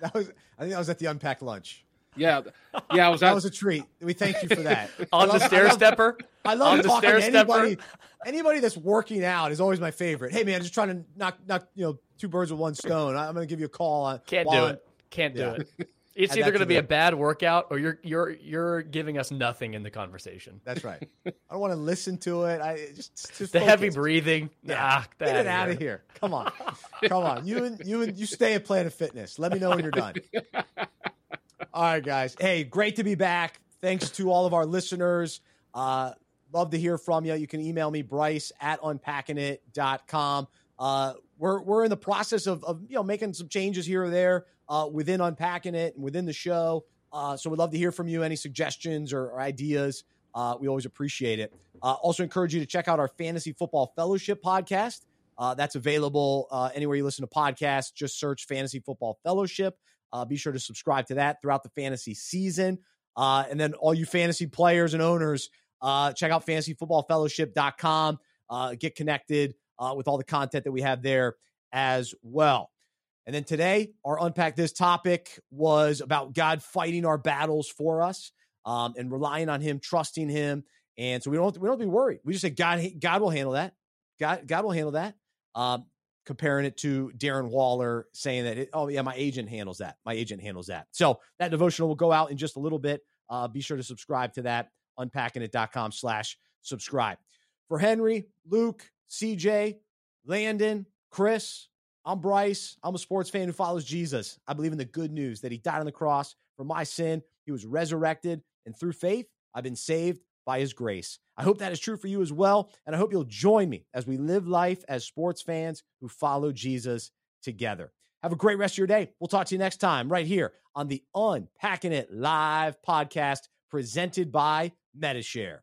That was. I think that was at the unpacked lunch. Yeah, yeah, I was. That At, was a treat. We thank you for that. On I the love- stair I love- stepper. I love On the talking to anybody. Anybody that's working out is always my favorite. Hey man, just trying to knock knock you know two birds with one stone. I'm going to give you a call. On, Can't while do I'm- it. Can't do Yeah. it. It's either going to be a bad workout or you're you're you're giving us nothing in the conversation. That's right. I don't want to listen to it. I just, just The heavy breathing. Yeah. Ah, Get it out of here. Come on. Come on. You and you and you stay at Planet Fitness. Let me know when you're done. All right, guys. Hey, great to be back. Thanks to all of our listeners. Uh, love to hear from you. You can email me, Bryce at unpackingit.com. Uh, we're, we're in the process of, of you know making some changes here or there uh, within unpacking it and within the show. Uh, so we'd love to hear from you. Any suggestions or, or ideas? Uh, we always appreciate it. Uh, also encourage you to check out our Fantasy Football Fellowship podcast. Uh, that's available uh, anywhere you listen to podcasts. Just search Fantasy Football Fellowship. Be sure to subscribe to that throughout the fantasy season. And then all you fantasy players and owners, check out fantasyfootballfellowship.com. Uh, get connected with all the content that we have there as well. And then today, our Unpack This topic was about God fighting our battles for us um, and relying on Him, trusting Him. And so we don't we don't be worried. We just say God God will handle that. God God will handle that. Um, comparing it to Darren Waller saying that, it, oh, yeah, my agent handles that. My agent handles that. So that devotional will go out in just a little bit. Uh, be sure to subscribe to that, unpackingit.com slash subscribe. For Henry, Luke, CJ, Landon, Chris, I'm Bryce. I'm a sports fan who follows Jesus. I believe in the good news that he died on the cross for my sin. He was resurrected, and through faith, I've been saved by his grace. I hope that is true for you as well. And I hope you'll join me as we live life as sports fans who follow Jesus together. Have a great rest of your day. We'll talk to you next time right here on the Unpacking It Live podcast presented by Medi-Share.